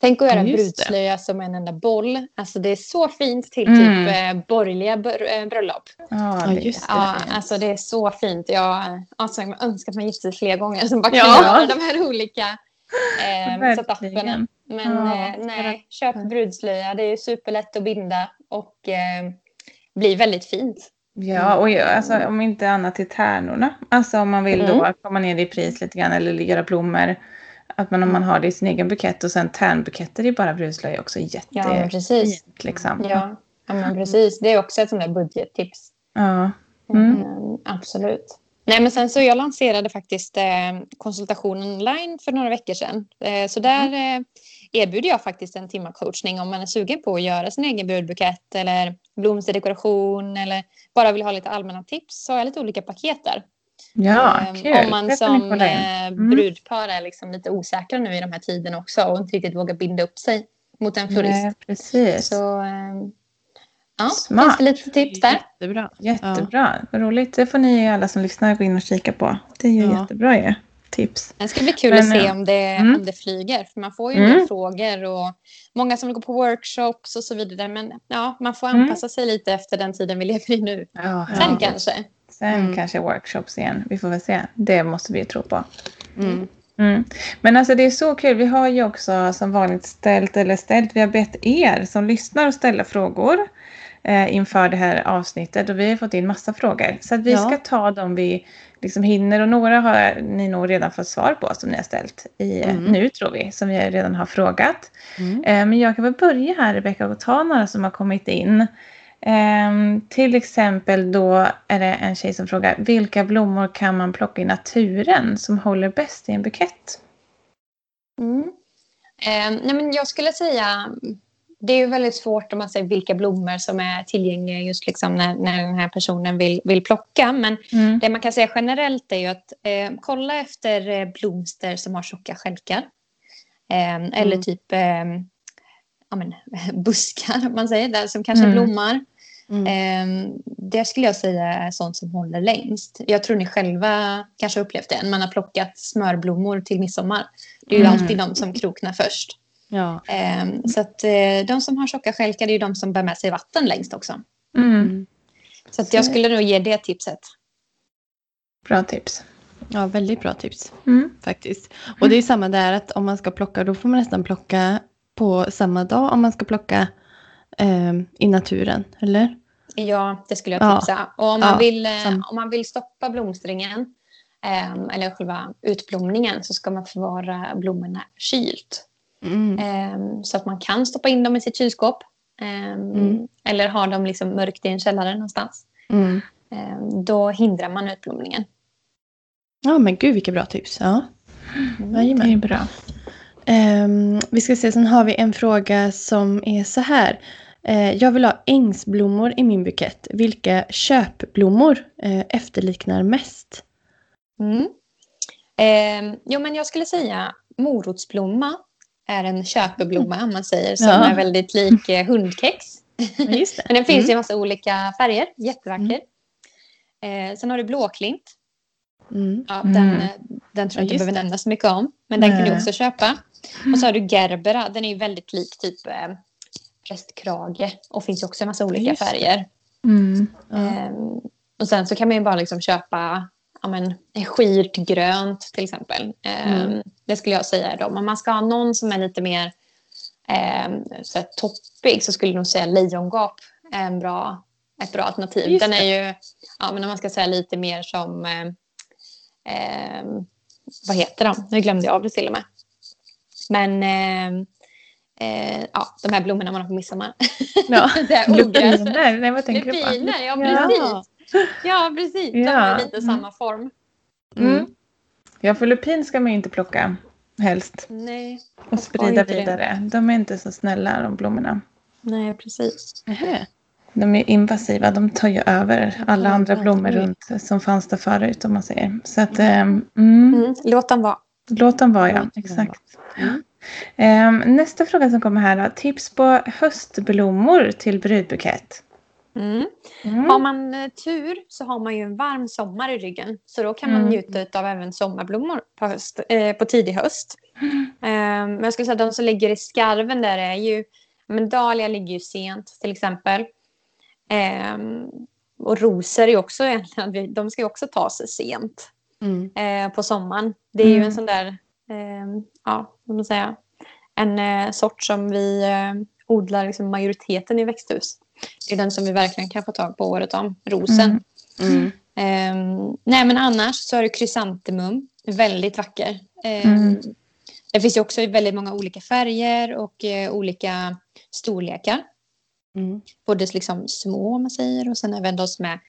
Tänk att göra en brudslöja som en enda boll. Alltså det är så fint till typ mm. eh, borgerliga br eh, bröllop. Ja, just det. Ja, alltså det är så fint. Jag, alltså, jag önskar att man gifte sig fler gånger som bara kan ja. göra de här olika (laughs) eh, setupen. Men ja. eh, nej, köp brudslöja. Det är superlätt att binda och eh, blir väldigt fint. Ja, och alltså, om inte annat till tärnorna. Alltså om man vill mm. då komma ner i pris lite grann eller göra blommor. Att man om man har det i sin egen bukett och sen tärnbuketter är bara brudslöja också jätte ja, precis. Fint, liksom. Ja, ja, men precis. Det är också ett sånt där budgettips. Ja. Mm. Mm, absolut. Nej, men sen så jag lanserade faktiskt eh, konsultation online för några veckor sedan. Eh, så där mm. eh, erbjuder jag faktiskt en timma coachning om man är sugen på att göra sin egen brudbukett eller blomsterdekoration eller bara vill ha lite allmänna tips så har jag lite olika paket där. Ja, ehm, kul. Om man som eh, mm. brudpar är liksom lite osäkra nu i de här tiderna också och inte riktigt vågar binda upp sig mot en florist. Nej, precis. Så ehm, ja, Smart. finns det lite tips där. Jättebra. Jättebra. Ja. roligt. Det får ni alla som lyssnar gå in och kika på. Det är ju ja. jättebra ju. Tips. Det ska bli kul Men, att se om det, mm. om det flyger. För man får ju mm. en del frågor och många som vill gå på workshops och så vidare. Men ja, man får mm. anpassa mm. sig lite efter den tiden vi lever i nu. Ja, Sen ja. kanske. Sen mm. kanske workshops igen. Vi får väl se. Det måste vi tro på. Mm. Mm. Men alltså det är så kul. Vi har ju också som vanligt ställt, eller ställt, vi har bett er som lyssnar att ställa frågor eh, inför det här avsnittet och vi har fått in massa frågor. Så att vi ja. ska ta dem vi liksom hinner och några har ni nog redan fått svar på som ni har ställt i, mm. nu tror vi, som vi redan har frågat. Mm. Eh, men jag kan väl börja här Rebecka och ta några som har kommit in. Um, till exempel då är det en tjej som frågar vilka blommor kan man plocka i naturen som håller bäst i en bukett? Mm. Um, nej men jag skulle säga det är ju väldigt svårt om man säger vilka blommor som är tillgängliga just liksom när, när den här personen vill, vill plocka. Men mm. det man kan säga generellt är ju att eh, kolla efter eh, blomster som har tjocka stjälkar. Eh, mm. Eller typ eh, ja, men, (laughs) buskar, man säger, där som kanske mm. blommar. Mm. Eh, det skulle jag säga är sånt som håller längst. Jag tror ni själva kanske har upplevt det. Man har plockat smörblommor till midsommar. Det är ju mm. alltid de som kroknar först. Ja. Eh, så att eh, de som har tjocka stjälkar är ju de som bär med sig vatten längst också. Mm. Så att jag skulle nog ge det tipset. Bra tips. Ja, väldigt bra tips mm. faktiskt. Och det är samma där att om man ska plocka, då får man nästan plocka på samma dag om man ska plocka eh, i naturen, eller? Ja, det skulle jag tipsa. Ja. Och om man, ja, vill, eh, om man vill stoppa blomstringen eh, eller själva utblomningen så ska man förvara blommorna kylt. Mm. Eh, så att man kan stoppa in dem i sitt kylskåp. Ehm, mm. Eller ha dem liksom mörkt i en källare någonstans. Mm. Ehm, då hindrar man utblomningen. Ja, men gud vilka bra tips. Ja. Mm, det är bra. Um, vi ska se, sen har vi en fråga som är så här. Uh, jag vill ha ängsblommor i min bukett. Vilka köpblommor uh, efterliknar mest? Mm. Eh, jo, men jag skulle säga morotsblomma är en köpeblomma om man säger, som Ja. är väldigt lik eh, hundkex. Just det. (laughs) Men den finns Mm. i en massa olika färger, jättevacker. Eh, sen har du blåklint. Mm. Ja, Mm. den, eh, den tror Ja, jag inte just behöver nämna så mycket om, men den kan du också köpa. Och så har du gerbera, den är ju väldigt lik typ eh, prästkrage och finns också i massa olika Just färger. Mm. Ja. Ehm, och sen så kan man ju bara liksom köpa ja, men, skirt grönt till exempel. Ehm, Mm. Det skulle jag säga är de. Om man ska ha någon som är lite mer ehm, så här, toppig så skulle jag nog säga lejongap är en bra, ett bra alternativ. Just Den är ju, ja, men om man ska säga lite mer som, ehm, vad heter de? Nu glömde jag av det till och med. Men ehm, eh, ja, de här blommorna man har på midsommar. Ja. (laughs) Lupiner, nej vad tänker du på? Lupiner, Ja. precis. Ja, precis. De Ja. har lite Mm. samma form. Mm. Ja, för lupin ska man ju inte plocka helst Nej, och sprida det. vidare. De är inte så snälla de blommorna. nej precis. Nähä. De är invasiva, de tar ju över alla Ja, andra ja, blommor runt som fanns där förut om man säger. Så att, ehm, mm, Mm. Låt dem vara. låt dem vara ja, exakt. Mm. Nästa fråga som kommer här då. Tips på höstblommor till brudbukett. Mm. Mm. Har man eh, tur så har man ju en varm sommar i ryggen. Så då kan man Mm. njuta av även sommarblommor på, höst, eh, på tidig höst. Eh, men jag skulle säga att de som ligger i skarven där är ju... Men dahlia ligger ju sent till exempel. Eh, och rosor är också egentligen... (laughs) De ska ju också tas sent. Mm. eh, på sommaren. Det är ju Mm. en sån där, eh, ja, vad man säga, en eh, sort som vi odlar liksom majoriteten i växthus. Det är den som vi verkligen kan få tag på året om, rosen. Mm. Mm. Eh, nej, men annars så är det krysantemum, väldigt vacker. Mm. Det finns ju också i väldigt många olika färger och eh, olika storlekar. Mm. Både liksom små om man säger och sen även de som är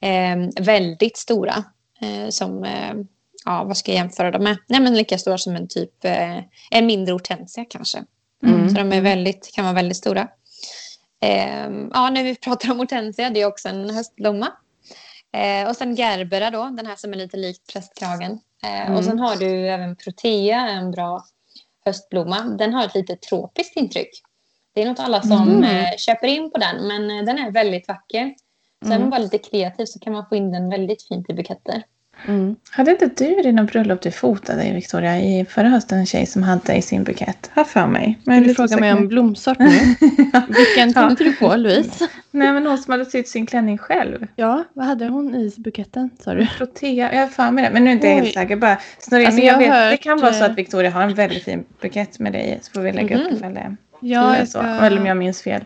eh, väldigt stora. Eh, som, eh, ja vad ska jag jämföra dem med? Nej men lika stora som en typ, eh, en mindre hortensia kanske. Mm. Så de är väldigt, kan vara väldigt stora. Eh, ja när vi (laughs) pratar om hortensia, det är också en höstblomma. Eh, och sen gerbera då, den här som är lite likt prästkragen. Mm. Och sen har du även protea, en bra höstblomma. Den har ett lite tropiskt intryck. Det är nog inte alla som Mm. eh, köper in på den, men eh, den är väldigt vacker. Så är man Mm. bara lite kreativ så kan man få in den väldigt fint i buketter. Mm. Hade inte du vid något bröllop du fotade i Victoria i förra hösten en tjej som hade i sin bukett? Har för mig. Men du lite fråga mig om blomsort nu? (laughs) Vilken Ja. tänkte du på, Louise? Nej men hon som hade sytt sin klänning själv. Ja, vad hade hon i buketten, sa du? Protea, jag har för mig det. Men nu är inte jag helt säker. Bara snurra. Alltså, jag jag vet, har det hört, kan vara så eh, att Victoria har en väldigt fin bukett med dig i. Så får vi lägga upp Mhm. det ifall det Ja, jag ska... Eller om jag minns fel.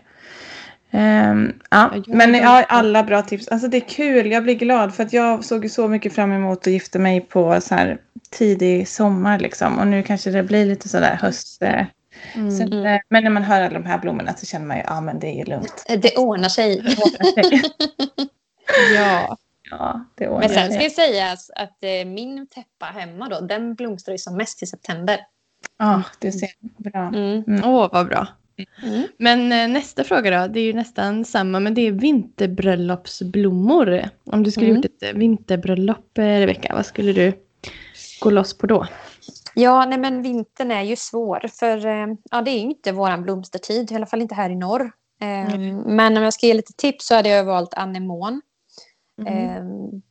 Ehm, ja, men är ja, alla bra tips. Alltså det är kul, jag blir glad för att jag såg så mycket fram emot att gifta mig på så här tidig sommar liksom. Och nu kanske det blir lite sådär höst. eh, Mm. Så, eh, men när man hör alla de här blommorna så känner man ju, ja men det är ju lugnt. Eh, Det ordnar sig. (laughs) Ja. Ja, det ordnar Men sen ska sig. jag säga att eh, min täppa hemma då, den blomstrar ju som mest i september. Ja, du ser. Bra. Mm. Åh, vad bra. Mm. Men eh, nästa fråga då, det är ju nästan samma, men det är vinterbröllopsblommor. Om du skulle Mm. gjort ett eh, vinterbröllop, eh, Rebecka, vad skulle du gå loss på då? Ja, nej men vintern är ju svår för ja, det är ju inte våran blomstertid, i alla fall inte här i norr. Eh, Men om jag ska ge lite tips så hade jag valt anemon. Mm.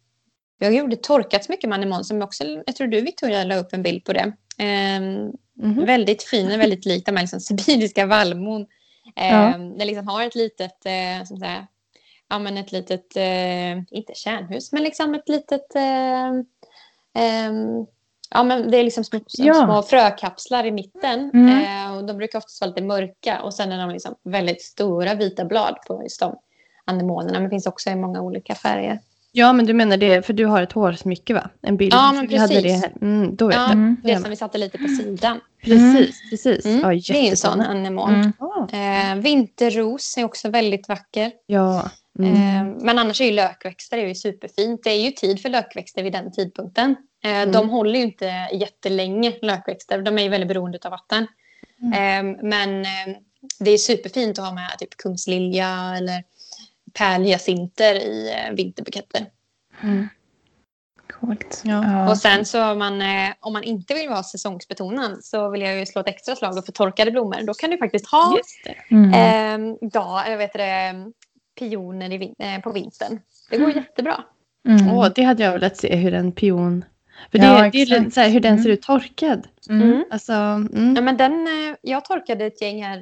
Jag gjorde torkat mycket med anemon som också, jag tror du Victoria la upp en bild på det. Mhm. Väldigt fin och väldigt lik de här liksom sibiriska vallmon. Eh, Ja. Den liksom har ett litet, eh, som säga, ja men ett litet, eh, inte kärnhus, men liksom ett litet, eh, ehm, ja men det är liksom små, Ja. små frökapslar i mitten. Mm. Eh, och de brukar oftast vara lite mörka och sen är de liksom väldigt stora vita blad på just de anemonerna. Men det finns också i många olika färger. Ja, men du menar det, för du har ett hårsmycke va? En bild. Ja, men precis. det här. Mm, då Ja. Mm. Det som vi satte lite på sidan. Precis, precis. Mm. Ja, det är en sån anemon. Mm. Eh, vinterros är också väldigt vacker. Ja. Mm. Eh, men annars är ju lökväxter är ju superfint. Det är ju tid för lökväxter vid den tidpunkten. Eh, De håller ju inte jättelänge, lökväxter. De är ju väldigt beroende av vatten. Eh, men eh, det är superfint att ha med typ kungslilja eller pärlhyacinter i eh, vinterbuketter. Mm. Coolt. Ja. Och sen så om man, eh, om man inte vill vara säsongsbetonad så vill jag ju slå ett extra slag för torkade blommor. Då kan du faktiskt ha Just det. Mm. eh, dag, eller vet det, pioner i, eh, på vintern. Det går jättebra. Mm. Åh, det hade jag velat se hur en pion... För det, Ja, det är så här, hur den Mm. ser ut torkad. Mm. Mm. Alltså, mm. Ja, men den, eh, jag torkade ett gäng här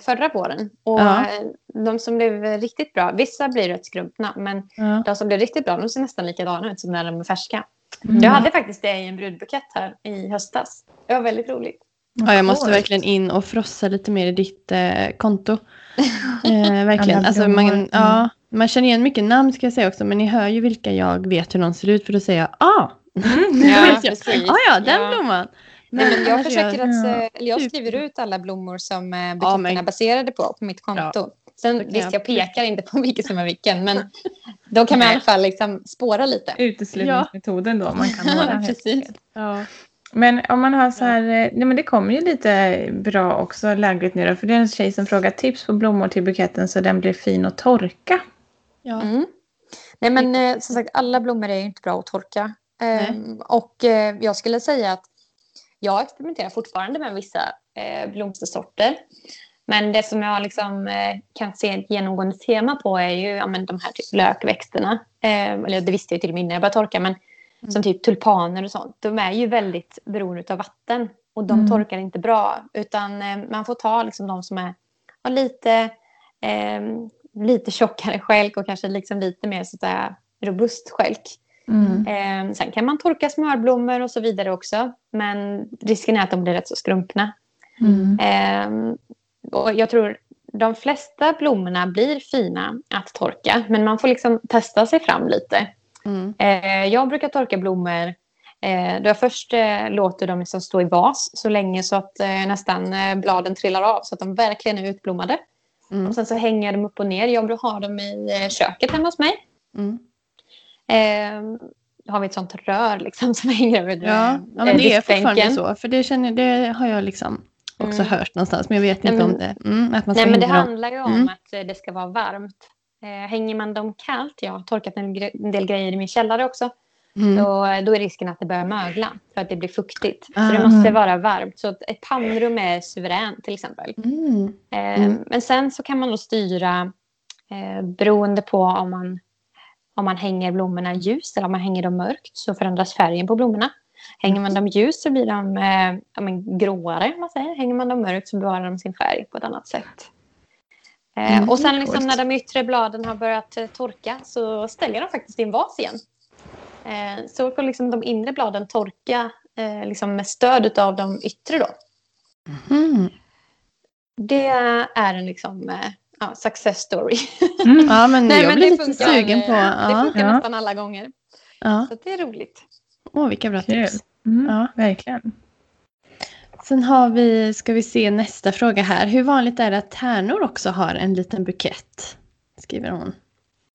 förra våren. Och Ja. eh, de som blev riktigt bra, vissa blir rätt skrumpna, men Ja. de som blev riktigt bra, de ser nästan likadana ut som när de är färska. Mm. Jag hade faktiskt det i en brudbukett här i höstas. Det var väldigt roligt. Ja, jag måste verkligen in och frossa lite mer i ditt eh, konto. (laughs) Eh, verkligen. Alltså, man, Mm. ja, man känner igen mycket namn ska jag säga också, men ni hör ju vilka jag vet hur någon ser ut, för då säger jag ah! (laughs) Ja, vet jag. precis. Ah, ja, den Ja. blomman. Nej, men jag är försöker att, ja. eh, eller jag Typ. skriver ut alla blommor som eh, Ja, buketterna men- är baserade på, på mitt konto. Sen kan visst, jag- jag pekar inte på vilken som är vilken, men då kan man i alla fall liksom spåra lite. Uteslutningsmetoden då. Man kan helt Precis. Ja. Men om man har så här, eh, nej men det kommer ju lite bra också lägligt nu då. För det är en tjej som frågar tips på blommor till buketten så den blir fin att torka. Ja. Mm. Nej, men eh, som sagt, alla blommor är ju inte bra att torka. Ehm, och eh, jag skulle säga att jag experimenterar fortfarande med vissa eh, blomstersorter. Men det som jag liksom, eh, kan se ett genomgående tema på är ju ja, men de här typ lökväxterna. Eh, eller det visste jag till och med innan jag började torka. Men som typ tulpaner och sånt. De är ju väldigt beroende av vatten. Och de Mm. torkar inte bra. Utan eh, man får ta liksom de som är har lite, eh, lite tjockare (laughs) skälk och kanske liksom lite mer så att säga, robust skälk. Mm. Eh, sen kan man torka smörblommor och så vidare också. Men risken är att de blir rätt så skrumpna. Mm. Eh, och jag tror de flesta blommorna blir fina att torka. Men man får liksom testa sig fram lite. Mm. Eh, jag brukar torka blommor eh, då jag först eh, låter dem liksom stå i vas så länge så att eh, nästan bladen trillar av så att de verkligen är utblommade. Mm. Och sen så hänger jag dem upp och ner. Jag brukar ha dem i köket hemma hos mig. Mm. Eh, då har vi ett sånt rör liksom (laughs) som hänger över Ja, ja, eh, men det är fortfarande så. För det, känner, det har jag liksom också Mm. hört någonstans. Men jag vet inte men- om det. Mm, att man ska Nej, men det dem. handlar ju om Mm. att eh, det ska vara varmt. Eh, hänger man dem kallt, jag har torkat en, en del grejer i min källare också, Mm. då, då är risken att det börjar mögla för att det blir fuktigt. Ah. Så det måste vara varmt. Så ett pannrum är suveränt till exempel. Mm. Eh, Mm. Men sen så kan man då styra eh, beroende på om man, om man hänger blommorna ljust eller om man hänger dem mörkt så förändras färgen på blommorna. Hänger man dem ljust så blir de eh, ja, men gråare. Man säger. Hänger man dem mörkt så bevarar de sin färg på ett annat sätt. Eh, Mm, och sen liksom, när de yttre bladen har börjat eh, torka så ställer dem faktiskt i en vas igen. Eh, så får liksom de inre bladen torka eh, liksom med stöd av de yttre. Då. Mm. Det är en liksom, eh, ja, success story. Mm. (laughs) Ja, men Nej, jag men blir det lite funkar, sugen på... Det Ja. funkar Ja. nästan alla gånger. Ja. Så det är roligt. Åh, vilka bra Kul. tips. Mm. Ja. Verkligen. Sen har vi, ska vi se nästa fråga här. Hur vanligt är det att tärnor också har en liten bukett? Skriver hon.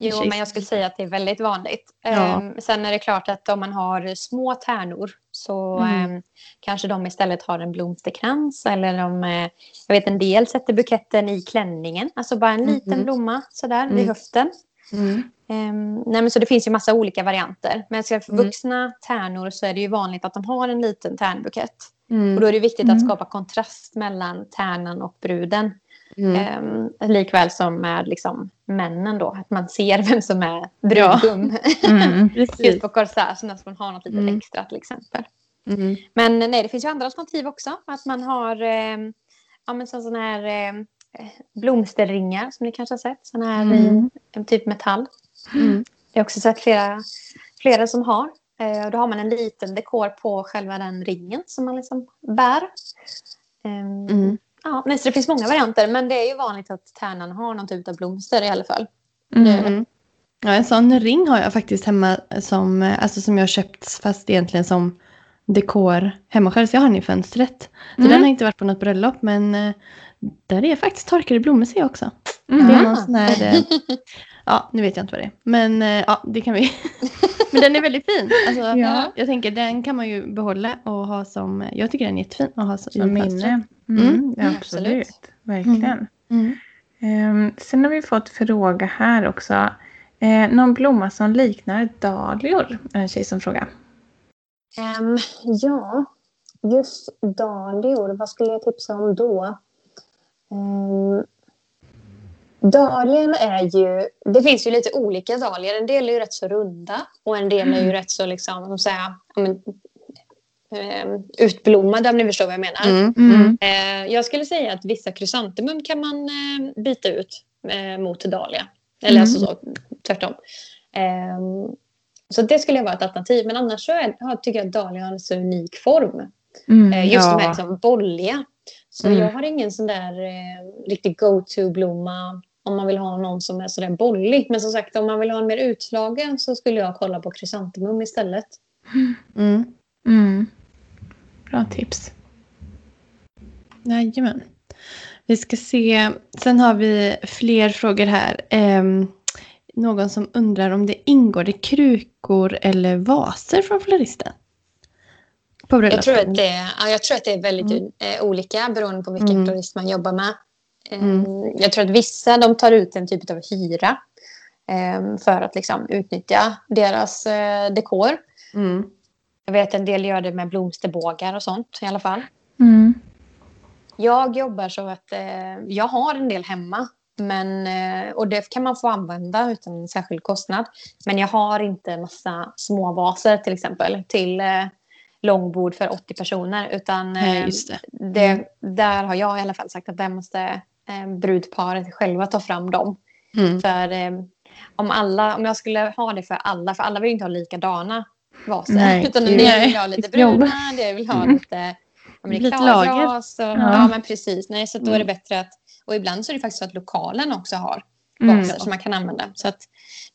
Jo, men jag skulle säga att det är väldigt vanligt. Ja. Ehm, sen är det klart att om man har små tärnor så Mm. ehm, kanske de istället har en blomsterkrans eller om, eh, jag vet en del sätter buketten i klänningen, alltså bara en liten Mhm. blomma sådär vid Mm. höften. Mm. Ehm, nej, men så det finns ju massa olika varianter. Men för Mm. vuxna tärnor så är det ju vanligt att de har en liten tärnbukett. Mm. Och då är det viktigt Mm. att skapa kontrast mellan tärnan och bruden. Mm. Ehm, likväl som med liksom, männen då, att man ser vem som är brudgum. (laughs) Mm. Just på corsagen, att man har något litet Mm. extra till exempel. Mm. Men nej, det finns ju andra alternativ också. Att man har ehm, ja, men så, såna här ehm, eh, blomsterringar som ni kanske har sett. Såna här i Mm. en typ metall. Mm. Jag har också sett flera, flera som har. Eh, då har man en liten dekor på själva den ringen som man liksom bär. Ehm, Mm. Ja, nej, så det finns många varianter, men det är ju vanligt att tärnan har någon typ av blomster i alla fall. Mm. Ja, en sån ring har jag faktiskt hemma som, alltså som jag har köpt fast egentligen som dekor hemma själv. Så jag har den i fönstret. Så Mm. den har inte varit på något bröllop men eh, där är faktiskt torkade blommor ser jag också. Mm. Det är någon sån här, eh, (laughs) ja nu vet jag inte vad det är. Men eh, ja, det kan vi. (laughs) men den är väldigt fin. Alltså, Ja. Jag tänker den kan man ju behålla och ha som, jag tycker den är jättefin att ha Som i fönstret. minne. Mm. Mm. Ja, absolut. absolut. Verkligen. Mm. Ehm, sen har vi fått fråga här också. Eh, någon blomma som liknar dahlior? är En tjej som frågar. Ehm, ja, just dahlior. Vad skulle jag tipsa om då? Um, Dahlian är ju... Det finns ju lite olika dahlior. En del är ju rätt så runda och en del är ju rätt så liksom, säga, eh, utblommade om ni förstår vad jag menar. Mm. Mm. Eh, jag skulle säga att vissa krysantemum kan man eh, byta ut eh, mot dahlia. Eller Mm. alltså så, tvärtom. Eh, så det skulle vara ett alternativ. Men annars så är, tycker jag att dahlia har en så unik form. Mm. Eh, just de här ja. liksom bolliga. Så Mm. jag har ingen sån där eh, riktig go-to-blomma om man vill ha någon som är sådär bollig. Men som sagt, om man vill ha en mer utslagen så skulle jag kolla på krysantemum istället. Mm. Bra tips. Jajamän. Vi ska se. Sen har vi fler frågor här. Ehm, någon som undrar om det ingår det krukor eller vaser från floristen? Jag tror, att det, ja, jag tror att det är väldigt Mm. eh, olika beroende på vilken Mm. florist man jobbar med. Eh, Mm. Jag tror att vissa de tar ut en typ av hyra eh, för att liksom, utnyttja deras eh, dekor. Mm. Jag vet en del gör det med blomsterbågar och sånt i alla fall. Mm. Jag jobbar så att eh, jag har en del hemma. Men, eh, och det kan man få använda utan en särskild kostnad. Men jag har inte massa små vaser till exempel till eh, långbord för 80 personer. Utan Nej, eh, det. det, där har jag i alla fall sagt att där måste eh, brudparet själva ta fram dem. Mm. För eh, om, alla, om jag skulle ha det för alla, för alla vill inte ha likadana vaser. Nej, (laughs) utan Nej, vill ha lite bruna, det vill ha Mm. lite, klarglas. Och, Ja. ja. men precis. Nej, så då är det Mm. bättre att... Och ibland så är det faktiskt så att lokalen också har Mm. vaser som man kan använda. Så att,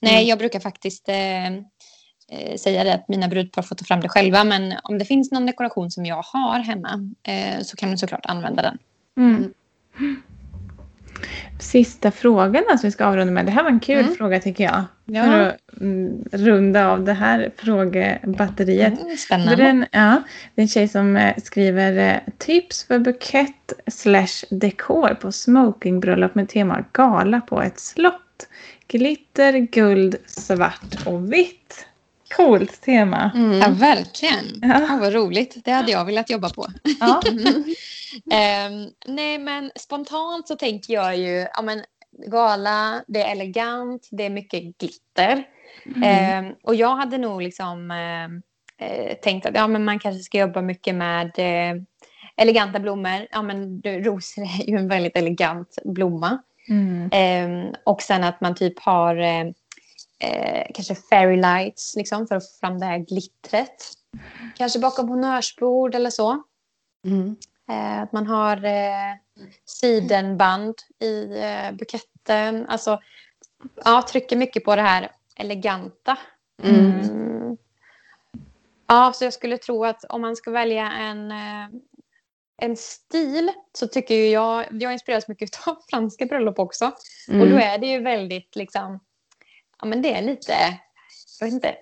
nej, Mm. jag brukar faktiskt eh, eh, säga det att mina brudpar får ta fram det själva. Men om det finns någon dekoration som jag har hemma eh, så kan man såklart använda den. Mm. Sista frågan som vi ska avrunda med. Det här var en kul Mm. fråga tycker jag. Ja. För att mm, runda av det här frågebatteriet. Mm, Det spännande. är, en, ja, det är en tjej som eh, skriver eh, tips för bukett slash dekor på smokingbröllop med tema gala på ett slott. Glitter, guld, svart och vitt. Coolt tema. Ja, Mm. verkligen. Ja. Ja, vad roligt. Det hade jag velat jobba på. Ja. (laughs) (laughs) (laughs) Ehm, nej, men spontant så tänker jag ju, ja men gala, det är elegant, det är mycket glitter. Mm. Ehm, och jag hade nog liksom eh, tänkt att ja, men man kanske ska jobba mycket med eh, eleganta blommor. Ja, men rosor är ju en väldigt elegant blomma. Mm. Ehm, och sen att man typ har eh, kanske fairy lights liksom, för att få fram det här glittret. Kanske bakom honnörsbord eller så. Mm. Eh, att man har eh, sidenband i eh, buketten. Alltså, ja, trycker mycket på det här eleganta. Mm. Mm. Ja, så jag skulle tro att om man ska välja en, en stil så tycker ju jag, jag inspireras mycket (laughs) av franska bröllop också. Och då Mm. är det ju väldigt liksom, ja men det är lite, jag vet inte,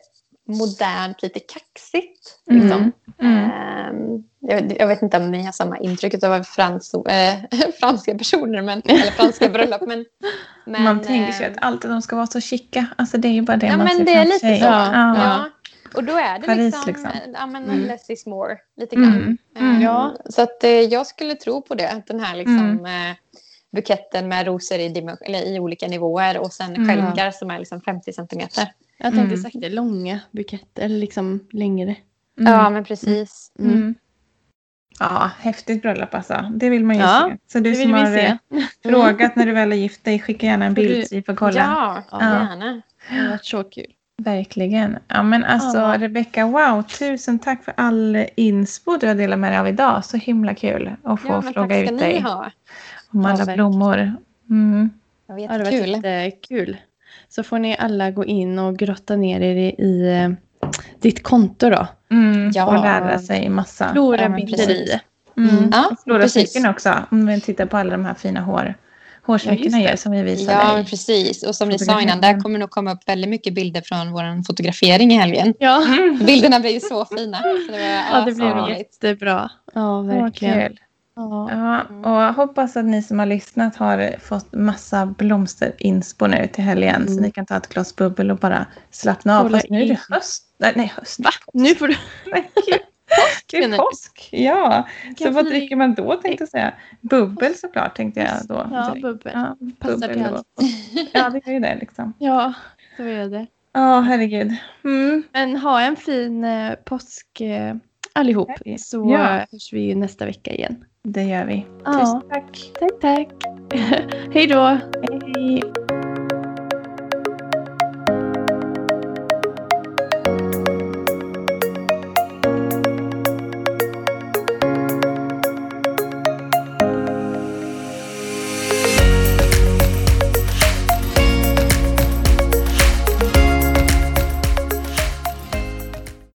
modernt, lite kaxigt. Mm. Liksom. Mm. Ehm, jag, jag vet inte om ni har samma intryck av frans, eh, (laughs) franska personer, men, eller franska bröllop. Men, (laughs) men, man tänker sig att alltid de ska vara så chica. Alltså det är ju bara det Ja, man men ser det är lite sig. så. Ja. Ja. Och då är det Paris, liksom, liksom. Ja, men Mm. less is more, lite grann. Mm. Mm. Ehm, Ja. Så att, eh, jag skulle tro på det, den här liksom, Mm. eh, buketten med rosor i, i olika nivåer och sen Mm. skälkar som är liksom 50 centimeter. Jag tänkte Mm. sagt det, långa buketter, eller liksom längre. Mm. Ja, men precis. Mm. Mm. Ja, häftigt bröllop alltså. Det vill man ju Ja, se. Så du som har se. eh, (laughs) frågat när du väl har gift dig, skicka gärna en bild så vi får kolla. Ja, Ja. gärna. Det har varit så kul. Verkligen. Ja, men alltså Ja. Rebecka, wow, tusen tack för all inspo du har delat med dig av idag. Så himla kul att få Ja, fråga ska ut ni dig ha. om alla blommor. Mm. Det var Ja, det var jättekul. jättekul. Så får ni alla gå in och grotta ner er i, i eh, ditt konto då. Mm. Ja. Och lära sig massa. Flora Ja, binderi. precis. Mm. Ja, Flora smycken också. Om vi tittar på alla de här fina hår, hårsmyckena Ja, det. som vi visade Ja, precis. Och som ni sa innan, där kommer nog komma upp väldigt mycket bilder från vår fotografering i helgen. Ja, Mm. Bilderna blir ju så fina. Så det var, ja det så blev jättebra. Ja, verkligen. kul. Ja. Och hoppas att ni som har lyssnat har fått massa blomsterinspo nu till helgen. Så Mm. ni kan ta ett glas bubbel och bara slappna av. Fast nu är det höst. Nej, nej höst. Va? Nu får du... (laughs) Nej. Det är påsk. Ja. Så vad dricker man då tänkte jag säga? Bubbel såklart tänkte jag då. Ja, bubbel. Ja, Passar till allt. Ja, det är ju det liksom. (laughs) Ja, så är det. Ja, herregud. Mm. Men ha en fin eh, påsk eh, allihop. Så Ja. hörs vi ju nästa vecka igen. Det gör vi. Ja. Tusen tack. Tack, tack. (laughs) Hej då. Hej.